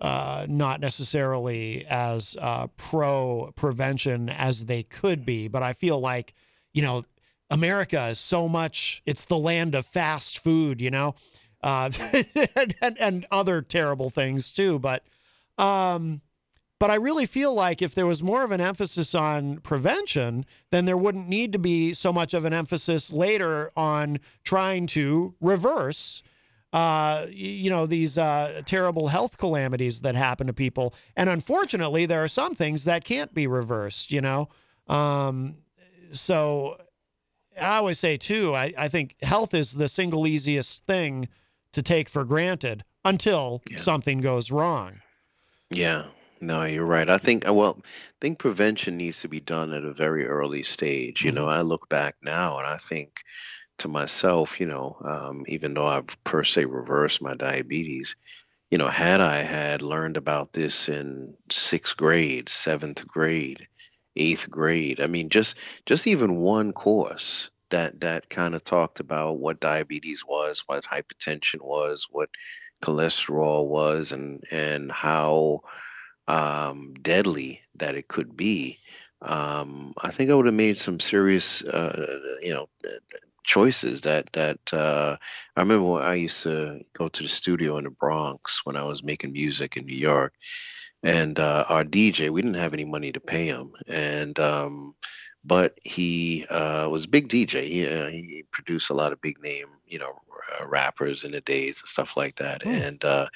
S3: uh, not necessarily as uh, pro prevention as they could be, but I feel like you know America is so much. It's the land of fast food, you know, uh, and, and other terrible things too. But um, but I really feel like if there was more of an emphasis on prevention, then there wouldn't need to be so much of an emphasis later on trying to reverse, uh, you know, these uh, terrible health calamities that happen to people. And unfortunately, there are some things that can't be reversed, you know. Um, so I always say, too, I, I think health is the single easiest thing to take for granted until something goes wrong.
S20: Yeah, no, you're right. I think, well, I think prevention needs to be done at a very early stage. You know, I look back now and I think to myself, you know, um, even though I've per se reversed my diabetes, you know, had I had learned about this in sixth grade, seventh grade, eighth grade. I mean, just just even one course that that kind of talked about what diabetes was, what hypertension was, what cholesterol was, and and how um, deadly that it could be. Um, I think I would have made some serious, uh, you know, choices that that uh, I remember when I used to go to the studio in the Bronx when I was making music in New York, and uh, our DJ we didn't have any money to pay him, and um, but he uh, was a big DJ. He, uh, he produced a lot of big name, you know, uh, rappers in the days and stuff like that. And uh,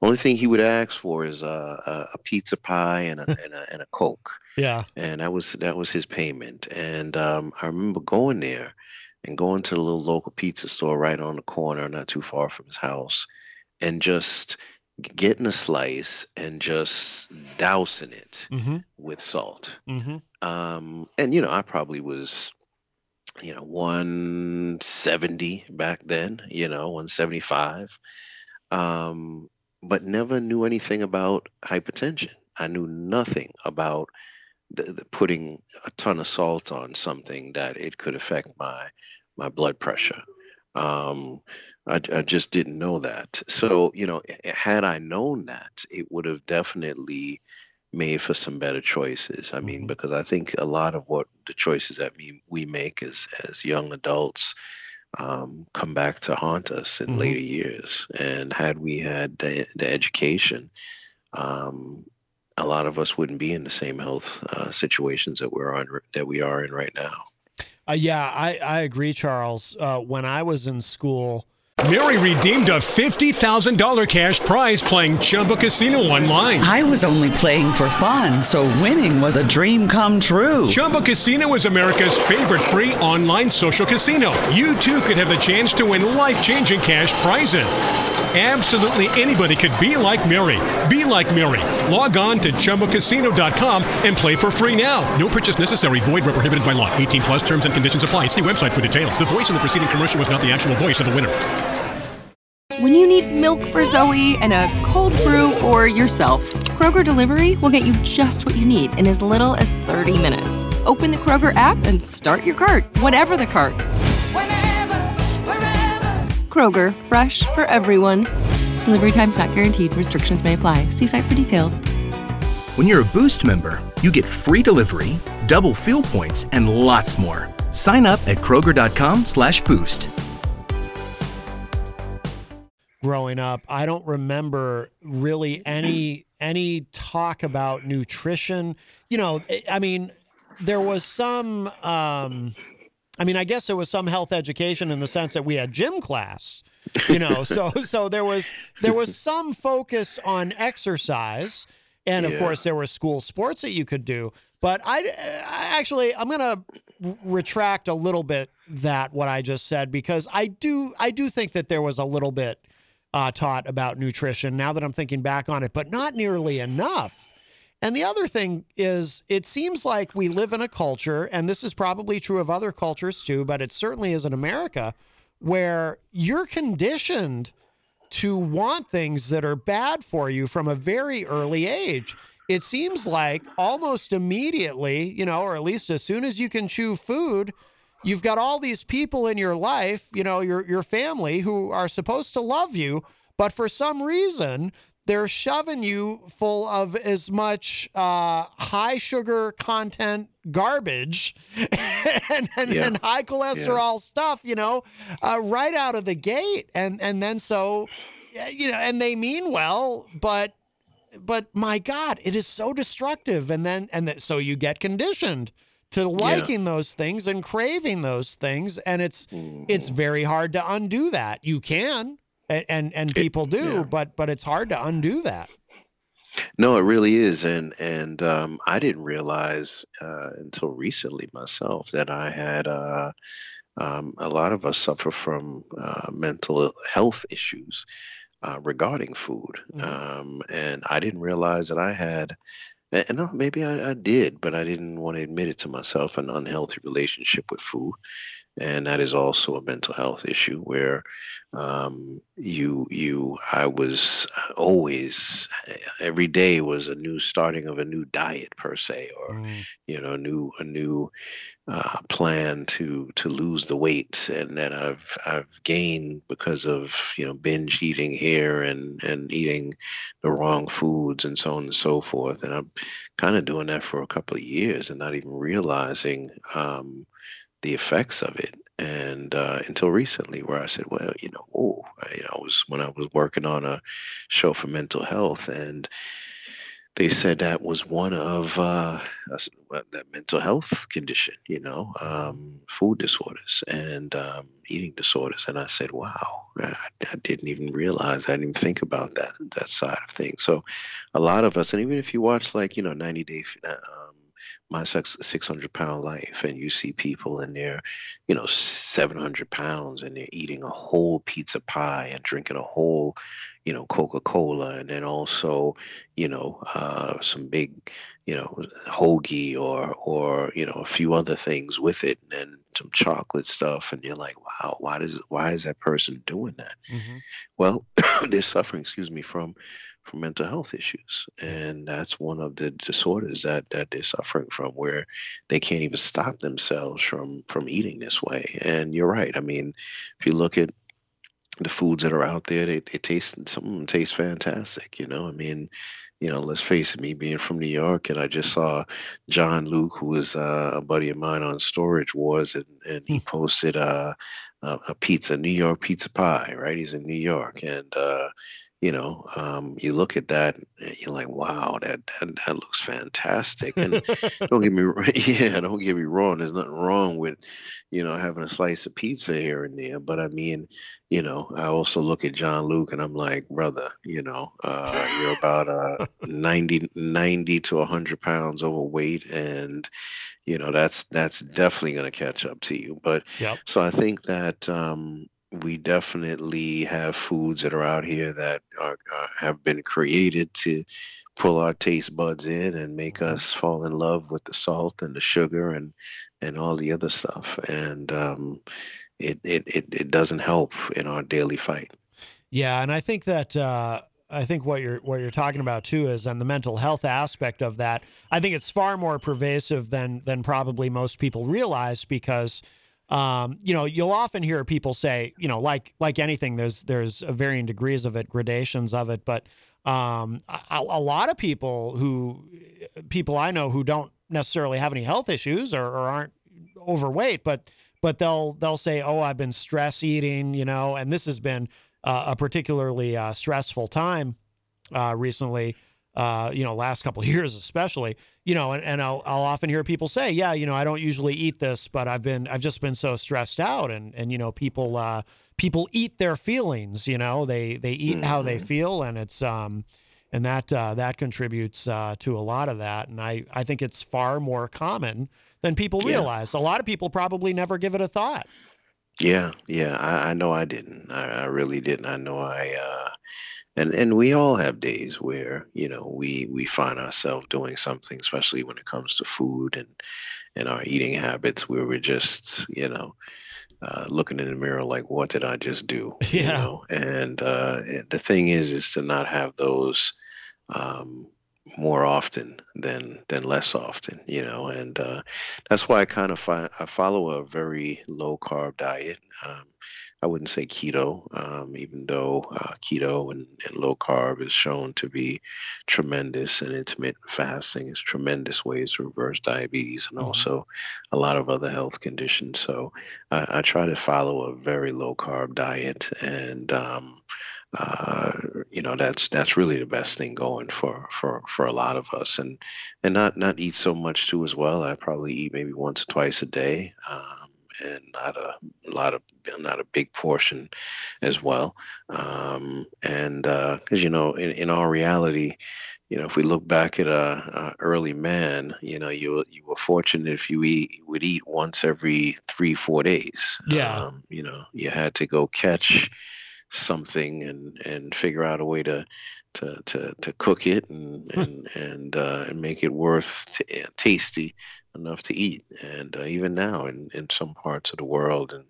S20: only thing he would ask for is uh, a, a pizza pie and a, and a and a coke.
S3: Yeah.
S20: And that was that was his payment. And um, I remember going there and going to the little local pizza store right on the corner, not too far from his house, and just getting a slice and just dousing it
S3: Mm-hmm.
S20: with salt.
S3: Mm-hmm.
S20: Um, and you know, I probably was, you know, 170 back then, you know, 175. Um, but never knew anything about hypertension. I knew nothing about the, the putting a ton of salt on something that it could affect my my blood pressure. Um, I, I just didn't know that. So, you know, had I known that, it would have definitely made for some better choices. I mean, because I think a lot of what the choices that we, we make as, as young adults um, come back to haunt us in
S3: Mhm.
S20: later years. And had we had the, the education, um, a lot of us wouldn't be in the same health uh, situations that we're on that we are in right now.
S3: Uh, yeah, I, I agree, Charles. Uh, when I was in school,
S21: Mary redeemed a $50,000 cash prize playing Chumba Casino online.
S22: I was only playing for fun, so winning was a dream come true.
S21: Chumba Casino is America's favorite free online social casino. You too could have the chance to win life changing cash prizes. Absolutely anybody could be like Mary. Be like Mary. Log on to ChumbaCasino.com and play for free now. No purchase necessary. Void where prohibited by law. 18 plus terms and conditions apply. See website for details. The voice in the preceding commercial was not the actual voice of the winner.
S23: When you need milk for Zoe and a cold brew for yourself, Kroger Delivery will get you just what you need in as little as 30 minutes. Open the Kroger app and start your cart, whatever the cart. Kroger, fresh for everyone. Delivery times not guaranteed. Restrictions may apply. See site for details.
S24: When you're a Boost member, you get free delivery, double fuel points, and lots more. Sign up at Kroger.com slash boost.
S3: growing up, I don't remember really any any talk about nutrition. You know, I- I mean, there was some um I mean, I guess there was some health education in the sense that we had gym class, you know. so so there was there was some focus on exercise and of
S25: Yeah.
S3: course there were school sports that you could do. But I, I actually I'm going to retract a little bit that what I just said because I do I do think that there was a little bit uh, taught about nutrition now that I'm thinking back on it, but not nearly enough. And the other thing is, it seems like we live in a culture, and this is probably true of other cultures too, but it certainly is in America, where you're conditioned to want things that are bad for you from a very early age. It seems like almost immediately, you know, or at least as soon as you can chew food, you've got all these people in your life, you know, your your family who are supposed to love you, but for some reason they're shoving you full of as much uh, high sugar content garbage and, and,
S25: Yeah.
S3: and high cholesterol stuff, you know, uh, right out of the gate, and and then so, you know, and they mean well, but but my God, it is so destructive, and then and that so you get conditioned to liking those things and craving those things, and it's it's very hard to undo that. You can, and and, and people do, but but it's hard to undo that.
S20: No, it really is, and and um, I didn't realize uh, until recently myself that I had. Uh, um, a lot of us suffer from uh, mental health issues uh, regarding food, um, and I didn't realize that I had. And maybe I, I did, but I didn't want to admit it to myself. An unhealthy relationship with food, and that is also a mental health issue where um, you you I was always every day was a new starting of a new diet per se, or
S3: Mm.
S20: you know, a new a new uh, plan to to lose the weight, and that I've I've gained because of you know binge eating here and and eating the wrong foods and so on and so forth. And I'm kind of doing that for a couple of years and not even realizing um, the effects of it. And uh, until recently, where I said, well, you know, oh, I, you know, I was when I was working on a show for mental health, and they said that was one of uh, that mental health condition, you know, um, food disorders and um, eating disorders. And I said, wow, I, I didn't even realize, I didn't even think about that that side of things. So, a lot of us, and even if you watch like you know 90 Day uh, um, my sex 600 pound life and you see people and they're you know 700 pounds and they're eating a whole pizza pie and drinking a whole you know coca-cola and then also you know uh, some big you know hoagie or or you know a few other things with it and then some chocolate stuff and you're like wow why does why is that person doing that? Well they're suffering excuse me from from mental health issues and that's one of the disorders that that they're suffering from where they can't even stop themselves from from eating this way. And you're right i mean if you look at the foods that are out there they, they taste some of them taste fantastic you know? I mean you know let's face it me being from new york and i just saw john luke who is uh, a buddy of mine on storage wars and, and he posted uh, a, a pizza new york pizza pie right? He's in new york and uh, you know, um, you look at that, and you're like, wow, that that, that looks fantastic. And don't get me, yeah, don't get me wrong. There's nothing wrong with, you know, having a slice of pizza here and there. But I mean, you know, I also look at John Luke, and I'm like, brother, you know, uh, you're about uh, 90, 90 to 100 pounds overweight, and you know, that's that's definitely going to catch up to you. But
S3: Yep.
S20: so I think that um, we definitely have foods that are out here that are, uh, have been created to pull our taste buds in and make us fall in love with the salt and the sugar and and all the other stuff. And um, it, it it it doesn't help in our daily fight.
S3: Yeah, and I think that uh, I think what you're what you're talking about too is on the mental health aspect of that. I think it's far more pervasive than than probably most people realize because um, you know you'll often hear people say you know like like anything there's there's varying degrees of it gradations of it but um, a, a lot of people who people I know who don't necessarily have any health issues or, or aren't overweight, but but they'll they'll say, "Oh, I've been stress eating," you know, and this has been uh, a particularly uh, stressful time uh, recently. Uh, you know, last couple of years especially. You know, and, and I'll I'll often hear people say, "Yeah, you know, I don't usually eat this, but I've been I've just been so stressed out," and and you know, people uh, people eat their feelings. You know, they they eat how they feel, and it's um and that uh, that contributes uh, to a lot of that. And I I think it's far more common than people
S20: Yeah.
S3: realize. A lot of people probably never give it a thought.
S20: Yeah, yeah, I, I know I didn't. I, I really didn't. I know I uh and and we all have days where, you know, we we find ourselves doing something, especially when it comes to food and and our eating habits where we're just, you know, uh, looking in the mirror like, what did I just do? You
S3: Yeah.
S20: know? And uh the thing is is to not have those um more often than than less often, you know, and uh, that's why I kind of fi- I follow a very low carb diet. Um, I wouldn't say keto, um, even though uh, keto and, and low carb is shown to be tremendous, and intermittent fasting is tremendous ways to reverse diabetes and also a lot of other health conditions. So I, I try to follow a very low carb diet, and um, uh, you know that's that's really the best thing going for for for a lot of us, and and not not eat so much too as well. I probably eat maybe once or twice a day. Um, and not a, lot of not a big portion as well. Um, and because you know in, in our reality you know if we look back at a, a early man you know you you were fortunate if you eat would eat once every three four days.
S3: Yeah.
S20: um, you know you had to go catch something and and figure out a way to to to, to cook it and and and, uh, and make it worth t- tasty enough to eat. And uh, even now, in, in some parts of the world, and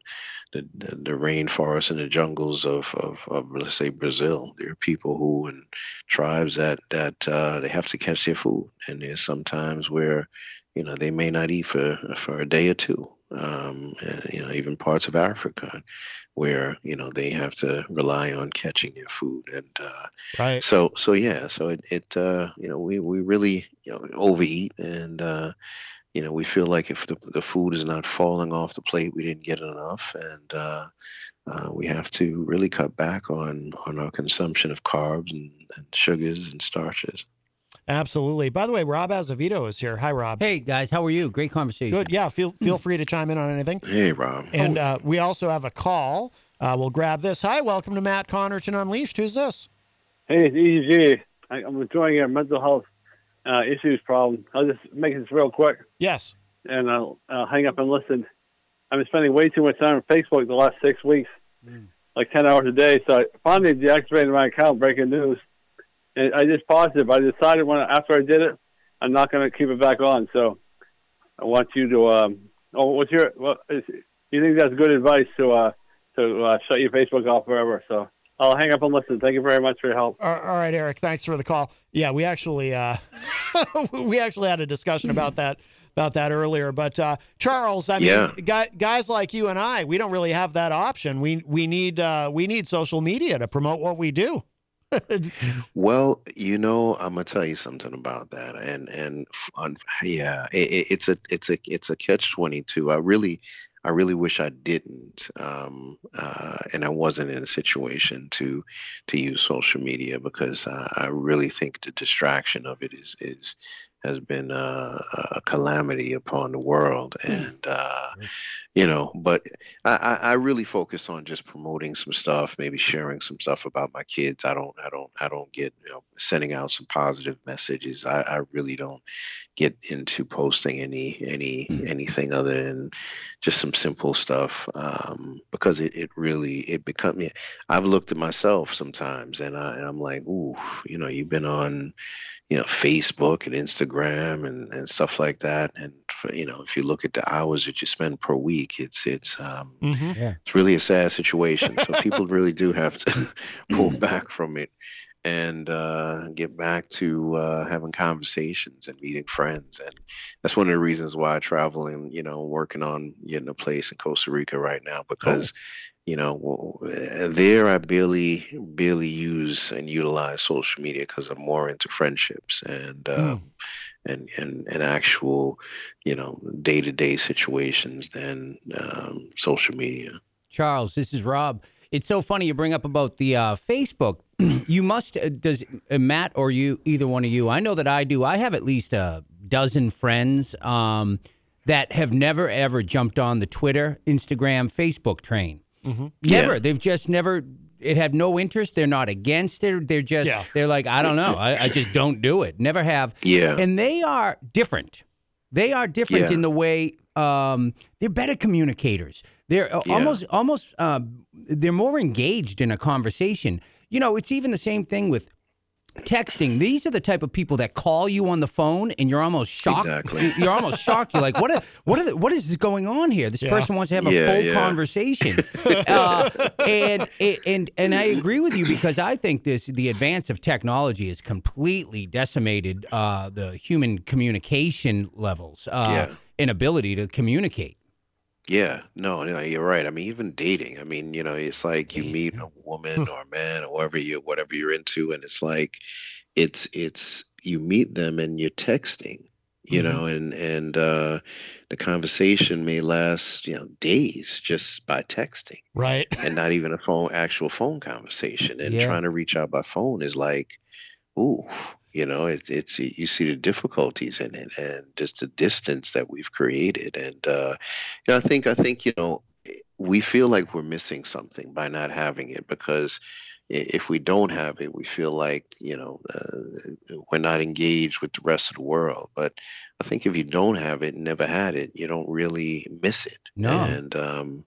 S20: the, the, the rainforests and the jungles of, of, of let's say Brazil, there are people who and tribes that that uh, they have to catch their food, and there's sometimes where you know they may not eat for for a day or two. Um, and, you know, even parts of Africa where you know they have to rely on catching their food, and uh,
S3: right.
S20: So so yeah, so it it uh, you know we we really you know overeat and. You know, we feel like if the, the food is not falling off the plate, we didn't get enough, and uh, uh, we have to really cut back on on our consumption of carbs and, and sugars and starches.
S3: Absolutely. By the way, Rob Azevedo is here. Hi, Rob.
S26: Hey guys, how are you? Great conversation.
S3: Good. Yeah. Feel feel free to chime in on anything.
S20: Hey, Rob.
S3: And uh, we also have a call. Uh, we'll grab this. Hi, welcome to Matt Connarton Unleashed. Who's this?
S27: Hey, it's EG. I'm enjoying your mental health uh, issues problem. I'll just make this real quick.
S3: Yes.
S27: And I'll, I'll hang up and listen. I've been spending way too much time on Facebook the last six weeks, like 10 hours a day. So I finally deactivated my account, breaking news. And I just paused it, but I decided when after I did it, I'm not going to keep it back on. So I want you to, um, oh, what's your, what is, you think that's good advice to, uh, to uh, shut your Facebook off forever? So I'll hang up and listen. Thank you very much for your help.
S3: All all right, Eric. Thanks for the call. Yeah, we actually uh, we actually had a discussion about that about that earlier. But uh, Charles, I mean,
S20: Yeah.
S3: guy, guys like you and I, we don't really have that option. We we need uh, we need social media to promote what we do.
S20: Well, you know, I'm gonna tell you something about that, and and on, yeah, it, it- it's a it's a it's a catch twenty two. I really, I really wish I didn't, um, uh, and I wasn't in a situation to to use social media because uh, I really think the distraction of it is is has been uh, a calamity upon the world, and uh, you know, but I, I really focus on just promoting some stuff, maybe sharing some stuff about my kids. I don't, I don't, I don't get you know, sending out some positive messages. I, I really don't get into posting any any anything other than just some simple stuff um, because it, it really it become me. I've looked at myself sometimes and I and I'm like, ooh, you know, you've been on you know Facebook and Instagram and, and stuff like that, and for, you know if you look at the hours that you spend per week, it's it's um,
S26: Yeah.
S20: it's really a sad situation. So people really do have to pull back from it and uh, get back to uh, having conversations and meeting friends. And that's one of the reasons why I travel and you know working on getting a place in Costa Rica right now because. You know, there I barely barely use and utilize social media because I'm more into friendships and um, and and and actual, you know, day to day situations than um, social media.
S26: Charles, this is Rob. It's so funny you bring up about the uh, Facebook. you must uh, does uh, Matt or you either one of you? I know that I do. I have at least a dozen friends um, that have never ever jumped on the Twitter, Instagram, Facebook train.
S3: Mm-hmm.
S26: Never. They've just never. It had no interest. They're not against it. They're just.
S20: Yeah.
S26: They're like, I don't know. I, I just don't do it. Never have.
S20: Yeah.
S26: And they are different. They are different
S20: Yeah.
S26: in the way um, they're better communicators. They're uh,
S20: Yeah.
S26: almost almost uh, they're more engaged in a conversation. You know, it's even the same thing with texting. These are the type of people that call you on the phone, and you're almost shocked.
S20: Exactly.
S26: You're almost shocked. You're like, what? Are, what? Are the, what is going on here? This
S20: Yeah.
S26: person wants to have a
S20: Yeah,
S26: full
S20: yeah.
S26: conversation. uh, and and and I agree with you because I think this the advance of technology has completely decimated uh, the human communication levels uh,
S20: Yeah.
S26: and ability to communicate.
S20: Yeah, no, no, you're right. I mean, even dating. I mean, you know, it's like you meet a woman or a man or whatever you whatever you're into, and it's like it's it's you meet them and you're texting, you know, and and uh, the conversation may last you know days just by texting,
S3: Right.
S20: and not even a phone actual phone conversation. And
S26: Yeah.
S20: trying to reach out by phone is like, ooh, you know, it's it's you see the difficulties in it and just the distance that we've created. And uh, you know, I think I think you know we feel like we're missing something by not having it because if we don't have it, we feel like you know uh, we're not engaged with the rest of the world. But I think if you don't have it, never had it, you don't really miss it.
S26: No.
S20: And um,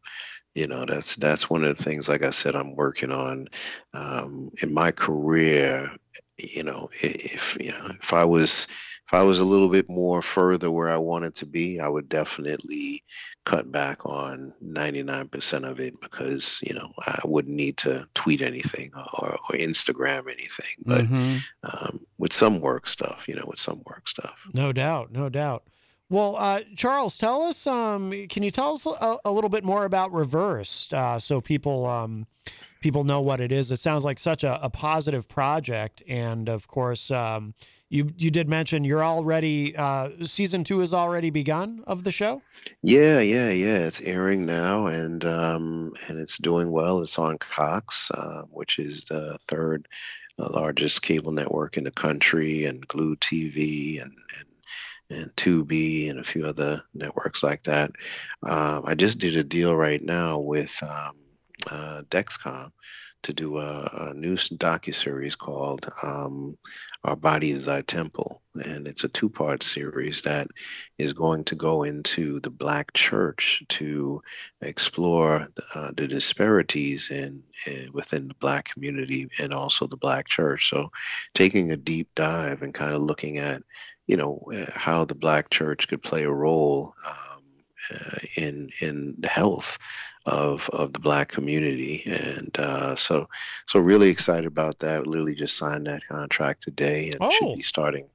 S20: you know that's that's one of the things like i said i'm working on um, in my career you know if you know if i was if i was a little bit more further where i wanted to be i would definitely cut back on 99% of it because you know i wouldn't need to tweet anything or, or instagram anything but
S3: Mhm.
S20: um, with some work stuff you know with some work stuff
S3: No doubt, no doubt. Well, uh, Charles, tell us. Um, can you tell us a, a little bit more about Reversed, uh, so people um, people know what it is? It sounds like such a, a positive project, and of course, um, you you did mention you're already uh, season two has already begun of the show.
S20: Yeah, yeah, yeah. It's airing now, and um, and it's doing well. It's on Cox, uh, which is the third uh, largest cable network in the country, and Glue TV, and and and Tubi, and a few other networks like that. Um, I just did a deal right now with um, uh, Dexcom to do a, a new docu series called um, "Our Body Is Thy Temple," and it's a two-part series that is going to go into the Black Church to explore uh, the disparities in, in within the Black community and also the Black Church. So, taking a deep dive and kind of looking at, you know, uh, how the Black Church could play a role um, uh, in in the health of of the black community. And uh, so so really excited about that. Literally just signed that contract today and should
S3: Oh.
S20: be starting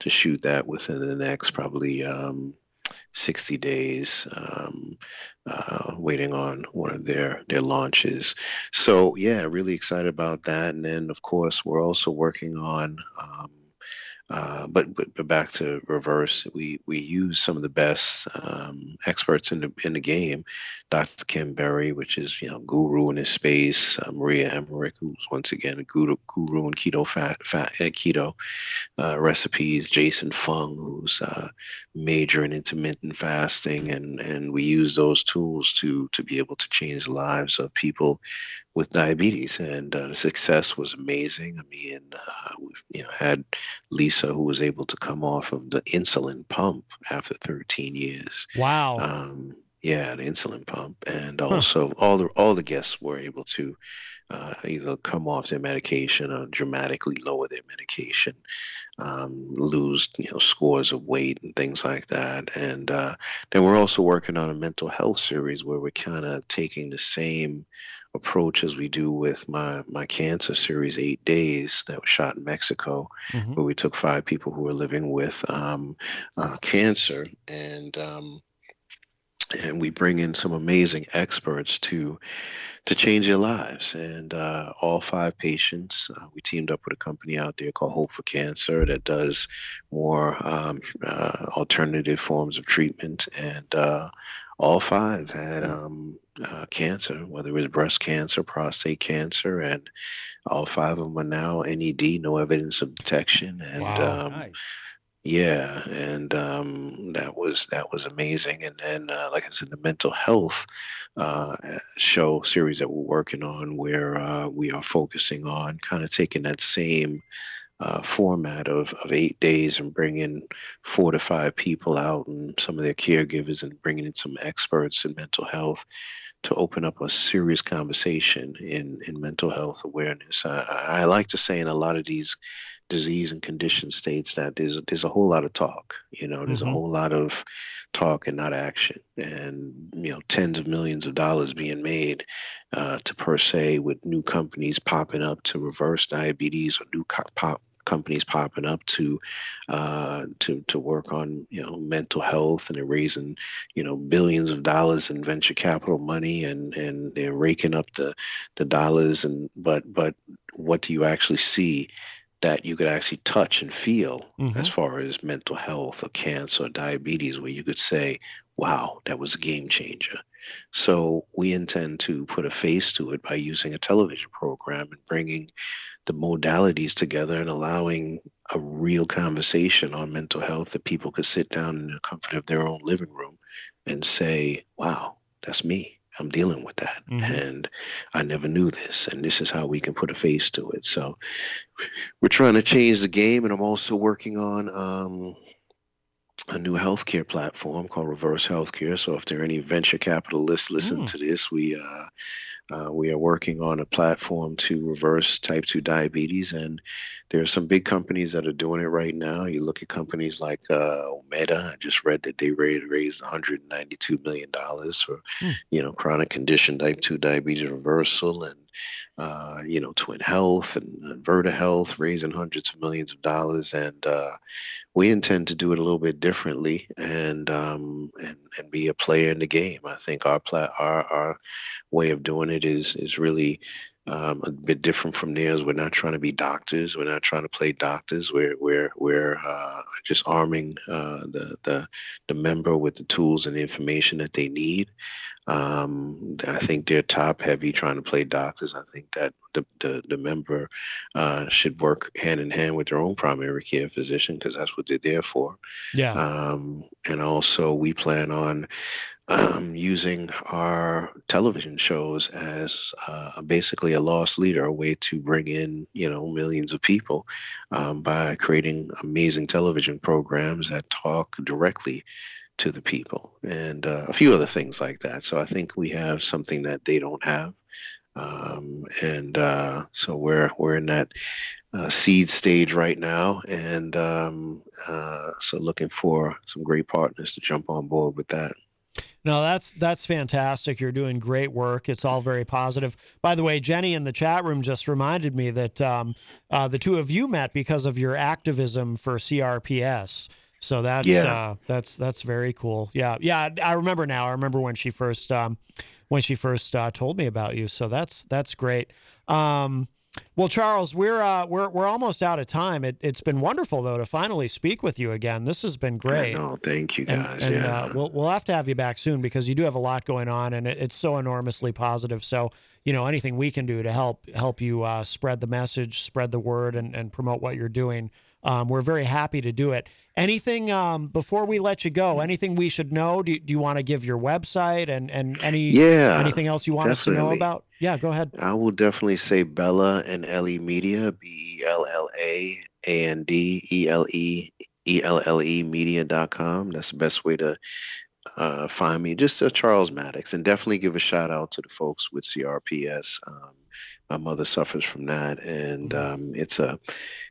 S20: to shoot that within the next probably um, 60 days um, uh, waiting on one of their their launches. So yeah really excited about that. And then of course we're also working on um, uh, but, but but back to reverse, we we use some of the best um, experts in the in the game. Dr. Ken Berry, which is you know guru in his space. Uh, Maria Emmerich, who's once again a guru guru in keto fat, fat uh, keto recipes. Jason Fung, who's uh, major in intermittent fasting, and and we use those tools to to be able to change the lives of people with diabetes, and uh, the success was amazing. I mean, uh, we've you know had Lisa, who was able to come off of the insulin pump after 13 years.
S3: Wow.
S20: Um, yeah, the insulin pump, and also all the all the guests were able to uh, either come off their medication or dramatically lower their medication, um, lose you know scores of weight and things like that. And uh, then we're also working on a mental health series where we're kind of taking the same approach as we do with my my cancer series, Eight Days, that was shot in Mexico,
S28: Mhm.
S20: where we took five people who were living with um, uh, cancer and. Um, and we bring in some amazing experts to to change their lives. And uh, all five patients, uh, we teamed up with a company out there called Hope for Cancer that does more um, uh, alternative forms of treatment. And uh, all five had um, uh, cancer, whether it was breast cancer, prostate cancer, and all five of them are now NED, no evidence of detection. And um, yeah, and um, that was that was amazing. And then, uh, like I said, the mental health uh, show series that we're working on, where uh, we are focusing on kind of taking that same uh, format of, of eight days and bringing four to five people out and some of their caregivers and bringing in some experts in mental health to open up a serious conversation in, in mental health awareness. I, I like to say in a lot of these disease and condition states that there's there's a whole lot of talk. You know, there's
S28: Mhm.
S20: a whole lot of talk and not action, and you know, tens of millions of dollars being made uh, to per se with new companies popping up to reverse diabetes or new co- pop companies popping up to uh, to to work on you know mental health and they're raising you know billions of dollars in venture capital money and and they're raking up the the dollars and but but what do you actually see that you could actually touch and feel as far as mental health or cancer or diabetes where you could say wow that was a game changer. So we intend to put a face to it by using a television program and bringing the modalities together and allowing a real conversation on mental health that people could sit down in the comfort of their own living room and say, wow, that's me. I'm dealing with that. And I never knew this. And this is how we can put a face to it. So we're trying to change the game. And I'm also working on um, a new healthcare platform called Reverse Healthcare. So if there are any venture capitalists listen to this, we uh, uh, we are working on a platform to reverse type 2 diabetes, and there are some big companies that are doing it right now. You look at companies like uh, Omada. I just read that they raised, raised 192 million dollars for you know chronic condition type 2 diabetes reversal, and uh, you know Twin Health and, and Virta Health raising hundreds of millions of dollars, and uh, we intend to do it a little bit differently and um, and and be a player in the game. I think our pla- our our way of doing it is is really um, a bit different from theirs. We're not trying to be doctors. We're not trying to play doctors. We're we're we're uh, just arming uh, the the the member with the tools and the information that they need. Um, I think they're top heavy trying to play doctors. I think that the the, the member uh, should work hand in hand with their own primary care physician because that's what they're there for.
S3: Yeah.
S20: Um, and also, we plan on um, using our television shows as uh, basically a lost leader, a way to bring in you know millions of people um, by creating amazing television programs that talk directly to the people and uh, a few other things like that. So I think we have something that they don't have. Um, and uh, so we're we're in that uh, seed stage right now, and um, uh, so looking for some great partners to jump on board with that.
S3: No, that's that's fantastic. You're doing great work. It's all very positive. By the way, Jenny in the chat room just reminded me that um, uh, the two of you met because of your activism for CRPS. So that's
S20: Yeah.
S3: uh, that's that's very cool. Yeah, yeah. I remember now. I remember when she first um, when she first uh, told me about you. So that's that's great. Um, well, Charles, we're uh, we're we're almost out of time. It, it's been wonderful though to finally speak with you again. This has been great.
S20: No, thank you
S3: And,
S20: guys.
S3: and
S20: yeah.
S3: uh, we'll we'll have to have you back soon because you do have a lot going on, and it, it's so enormously positive. So you know anything we can do to help help you uh, spread the message, spread the word, and, and promote what you're doing. Um, we're very happy to do it. Anything um, before we let you go? Anything we should know? Do, do you want to give your website and and any
S20: Yeah,
S3: anything else you want us to know about? Yeah, go ahead.
S20: I will definitely say Bella and Ellie Media, B E L L A A N D E L E E L L E media.com. That's the best way to uh, find me. Just uh, Charles Mattocks. And definitely give a shout out to the folks with CRPS. Um, my mother suffers from that, and um, it's a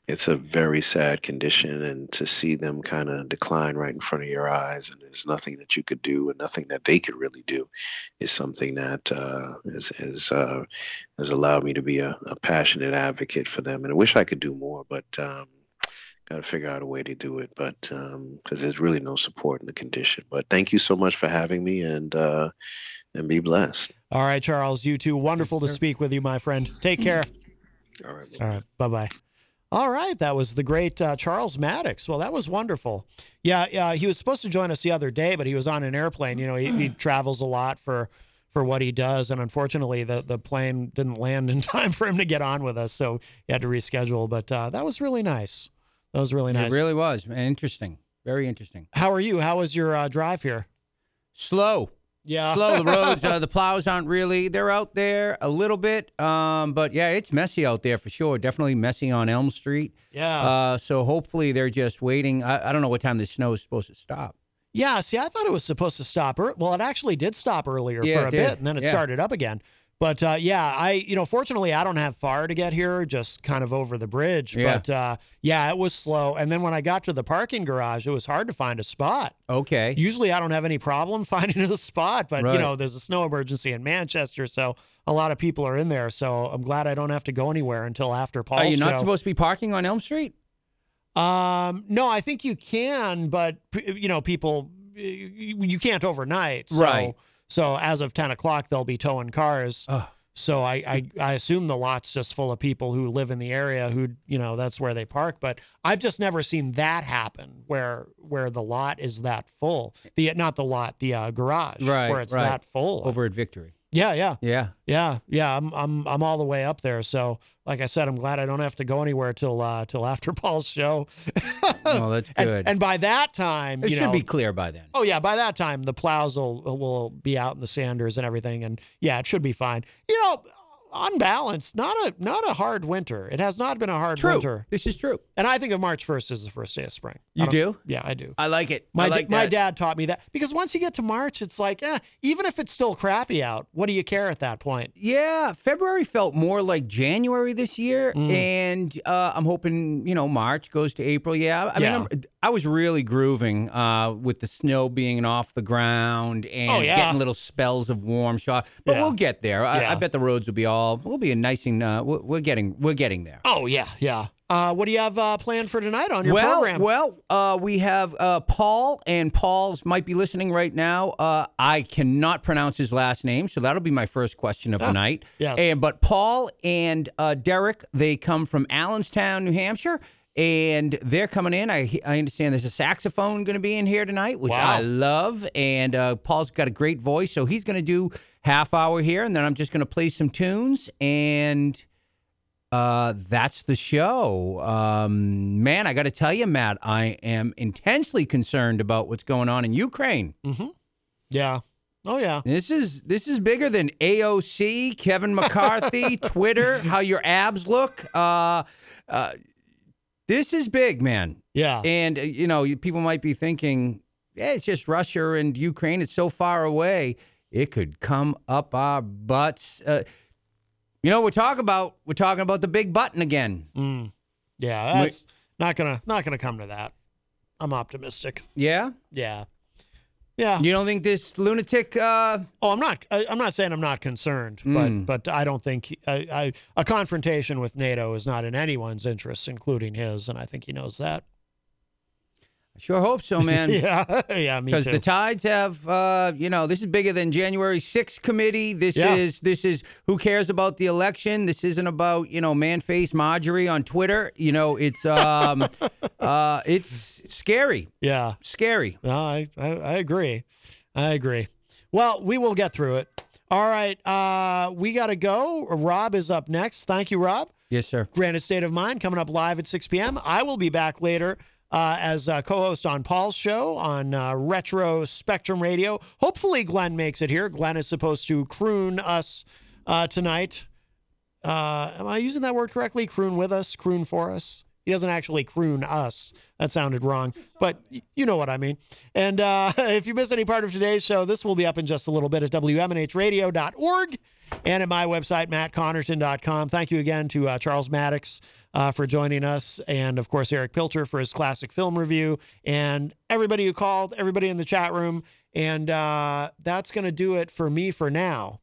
S20: it's a very sad condition. And to see them kind of decline right in front of your eyes, and there's nothing that you could do, and nothing that they could really do, is something that uh, is is uh, has allowed me to be a, a passionate advocate for them. And I wish I could do more, but um, got to figure out a way to do it. But because there's really no support in the condition. But thank you so much for having me, and uh, and be blessed.
S3: All right, Charles. You too. Wonderful to speak with you, my friend. Take care.
S20: All right.
S3: All right. Bye bye. All right. That was the great uh, Charles Mattocks. Well, that was wonderful. Yeah. Uh, he was supposed to join us the other day, but he was on an airplane. You know, he, he travels a lot for for what he does, and unfortunately, the the plane didn't land in time for him to get on with us, so he had to reschedule. But uh, that was really nice. That was really nice.
S26: It really was, man. Interesting. Very interesting.
S3: How are you? How was your uh, drive here?
S26: Slow.
S3: Yeah.
S26: Slow. The roads, uh, the plows aren't really, they're out there a little bit. Um, but yeah, it's messy out there for sure. Definitely messy on Elm Street.
S3: Yeah.
S26: Uh, so hopefully they're just waiting. I, I don't know what time the snow is supposed to stop.
S3: Yeah, see, I thought it was supposed to stop. Well, it actually did stop earlier
S26: Yeah,
S3: for a bit, and then it
S26: Yeah.
S3: started up again. But uh, yeah, I you know, fortunately, I don't have far to get here, just kind of over the bridge.
S26: Yeah.
S3: But uh, yeah, it was slow. And then when I got to the parking garage, it was hard to find a spot.
S26: Okay.
S3: Usually, I don't have any problem finding a spot, but you know, there's a snow emergency in Manchester, so a lot of people are in there. So I'm glad I don't have to go anywhere until after Paul's
S26: Are you not
S3: show.
S26: supposed to be parking on Elm Street?
S3: Um, no, I think you can, but you know, people you you can't overnight. So,
S26: Right.
S3: So as of ten o'clock, they'll be towing cars. So I, I I assume the lot's just full of people who live in the area who you know that's where they park. But I've just never seen that happen where where the lot is that full. The not the lot, the uh, garage
S26: Right.
S3: where it's
S26: right.
S3: that full.
S26: Over at Victory.
S3: Yeah, yeah.
S26: Yeah.
S3: Yeah, yeah, I'm I'm I'm all the way up there. So, like I said, I'm glad I don't have to go anywhere till uh till after Paul's show.
S26: Oh, that's
S3: And-
S26: good.
S3: And, by that time,
S26: it
S3: you
S26: should
S3: know,
S26: be clear by then.
S3: Oh yeah, by that time the plows will will be out in the sanders and everything, and yeah, it should be fine. You know, on balance, not a not a hard winter. It has not been a hard
S26: True.
S3: winter.
S26: This is true.
S3: And I think of March first as the first day of spring.
S26: You
S3: don't- Yeah, I do.
S26: I like it.
S3: My,
S26: I
S3: da-
S26: like
S3: my dad taught me that because once you get to March, it's like, eh, even if it's still crappy out, what do you care at that point?
S26: Yeah, February felt more like January this year,
S3: Mm.
S26: and uh, I'm hoping you know March goes to April. Yeah, I
S3: Yeah.
S26: mean, I'm, I was really grooving uh, with the snow being off the ground and
S3: Oh, yeah.
S26: getting little spells of warm shot. But
S3: Yeah.
S26: we'll get there. I,
S3: Yeah.
S26: I bet the roads will be all. We'll be a nice and uh, we're, we're getting we're getting there.
S3: Oh yeah, yeah. Uh, what do you have uh, planned for tonight on your
S26: well,
S3: program?
S26: Well, uh, we have uh, Paul, and Paul's might be listening right now. Uh, I cannot pronounce his last name, so that'll be my first question of the
S3: Ah,
S26: night.
S3: yes.
S26: And but Paul and uh, Derek, they come from Allenstown, New Hampshire. And they're coming in. I I understand there's a saxophone going to be in here tonight, which
S3: Wow.
S26: I love. And uh, Paul's got a great voice, so he's going to do half hour here, and then I'm just going to play some tunes and uh, that's the show. Um, man, I got to tell you, Matt, I am intensely concerned about what's going on in Ukraine.
S3: Mm-hmm. Yeah. Oh yeah.
S26: This is this is bigger than AOC, Kevin McCarthy, Twitter, how your abs look. Uh, uh, this is big, man.
S3: Yeah.
S26: And uh, you know, people might be thinking, yeah, it's just Russia and Ukraine. It's so far away. It could come up our butts. Uh, you know, we're talking about we're talking about the big button again.
S3: Mm. Yeah, that's not gonna not gonna come to that. I'm optimistic.
S26: Yeah.
S3: Yeah. Yeah.
S26: You don't think this lunatic? Uh,
S3: oh, I'm not. I, I'm not saying I'm not concerned,
S26: Mm.
S3: but but I don't think I, I, a confrontation with NATO is not in anyone's interests, including his, and I think he knows that.
S26: Sure hope so, man.
S3: yeah, yeah, me too.
S26: Because the tides have, uh, you know, this is bigger than January 6th committee. This
S3: Yeah.
S26: is this is who cares about the election. This isn't about you know man face Marjorie on Twitter. You know, it's um, uh, it's scary.
S3: Yeah,
S26: scary.
S3: No, I, I I agree. I agree. Well, we will get through it. All right, uh, we got to go. Rob is up next. Thank you, Rob.
S26: Yes, sir.
S3: Granite State of Mind coming up live at 6 p.m. I will be back later uh, as uh, co host on Paul's show on uh, Retro Spectrum Radio. Hopefully, Glenn makes it here. Glenn is supposed to croon us uh, tonight. Uh, am I using that word correctly? Croon with us, croon for us. He doesn't actually croon us. That sounded wrong, but you know what I mean. And uh, if you miss any part of today's show, this will be up in just a little bit at WMNHradio.org and at my website, mattconnarton.com. Thank you again to uh, Charles Mattocks uh, for joining us, and of course, Erich Pilcher for his classic film review, and everybody who called, everybody in the chat room. And uh, that's going to do it for me for now.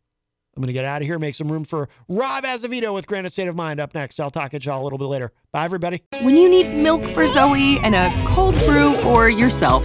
S3: I'm going to get out of here, make some room for Rob Azevedo with Granite State of Mind up next. I'll talk at y'all a little bit later. Bye, everybody.
S23: When you need milk for Zoe and a cold brew for yourself,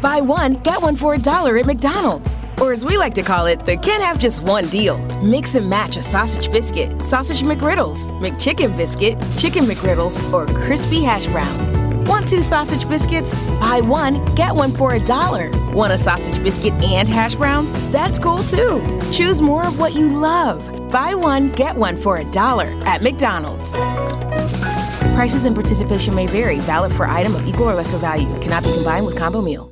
S28: Buy one, get one for a dollar at McDonald's. Or as we like to call it, the can't have just one deal. Mix and match a sausage biscuit, sausage McGriddles, McChicken biscuit, chicken McGriddles, or crispy hash browns. Want two sausage biscuits? Buy one, get one for a dollar. Want a sausage biscuit and hash browns? That's cool too. Choose more of what you love. Buy one, get one for a dollar at McDonald's. Prices and participation may vary, valid for item of equal or lesser value, cannot be combined with combo meal.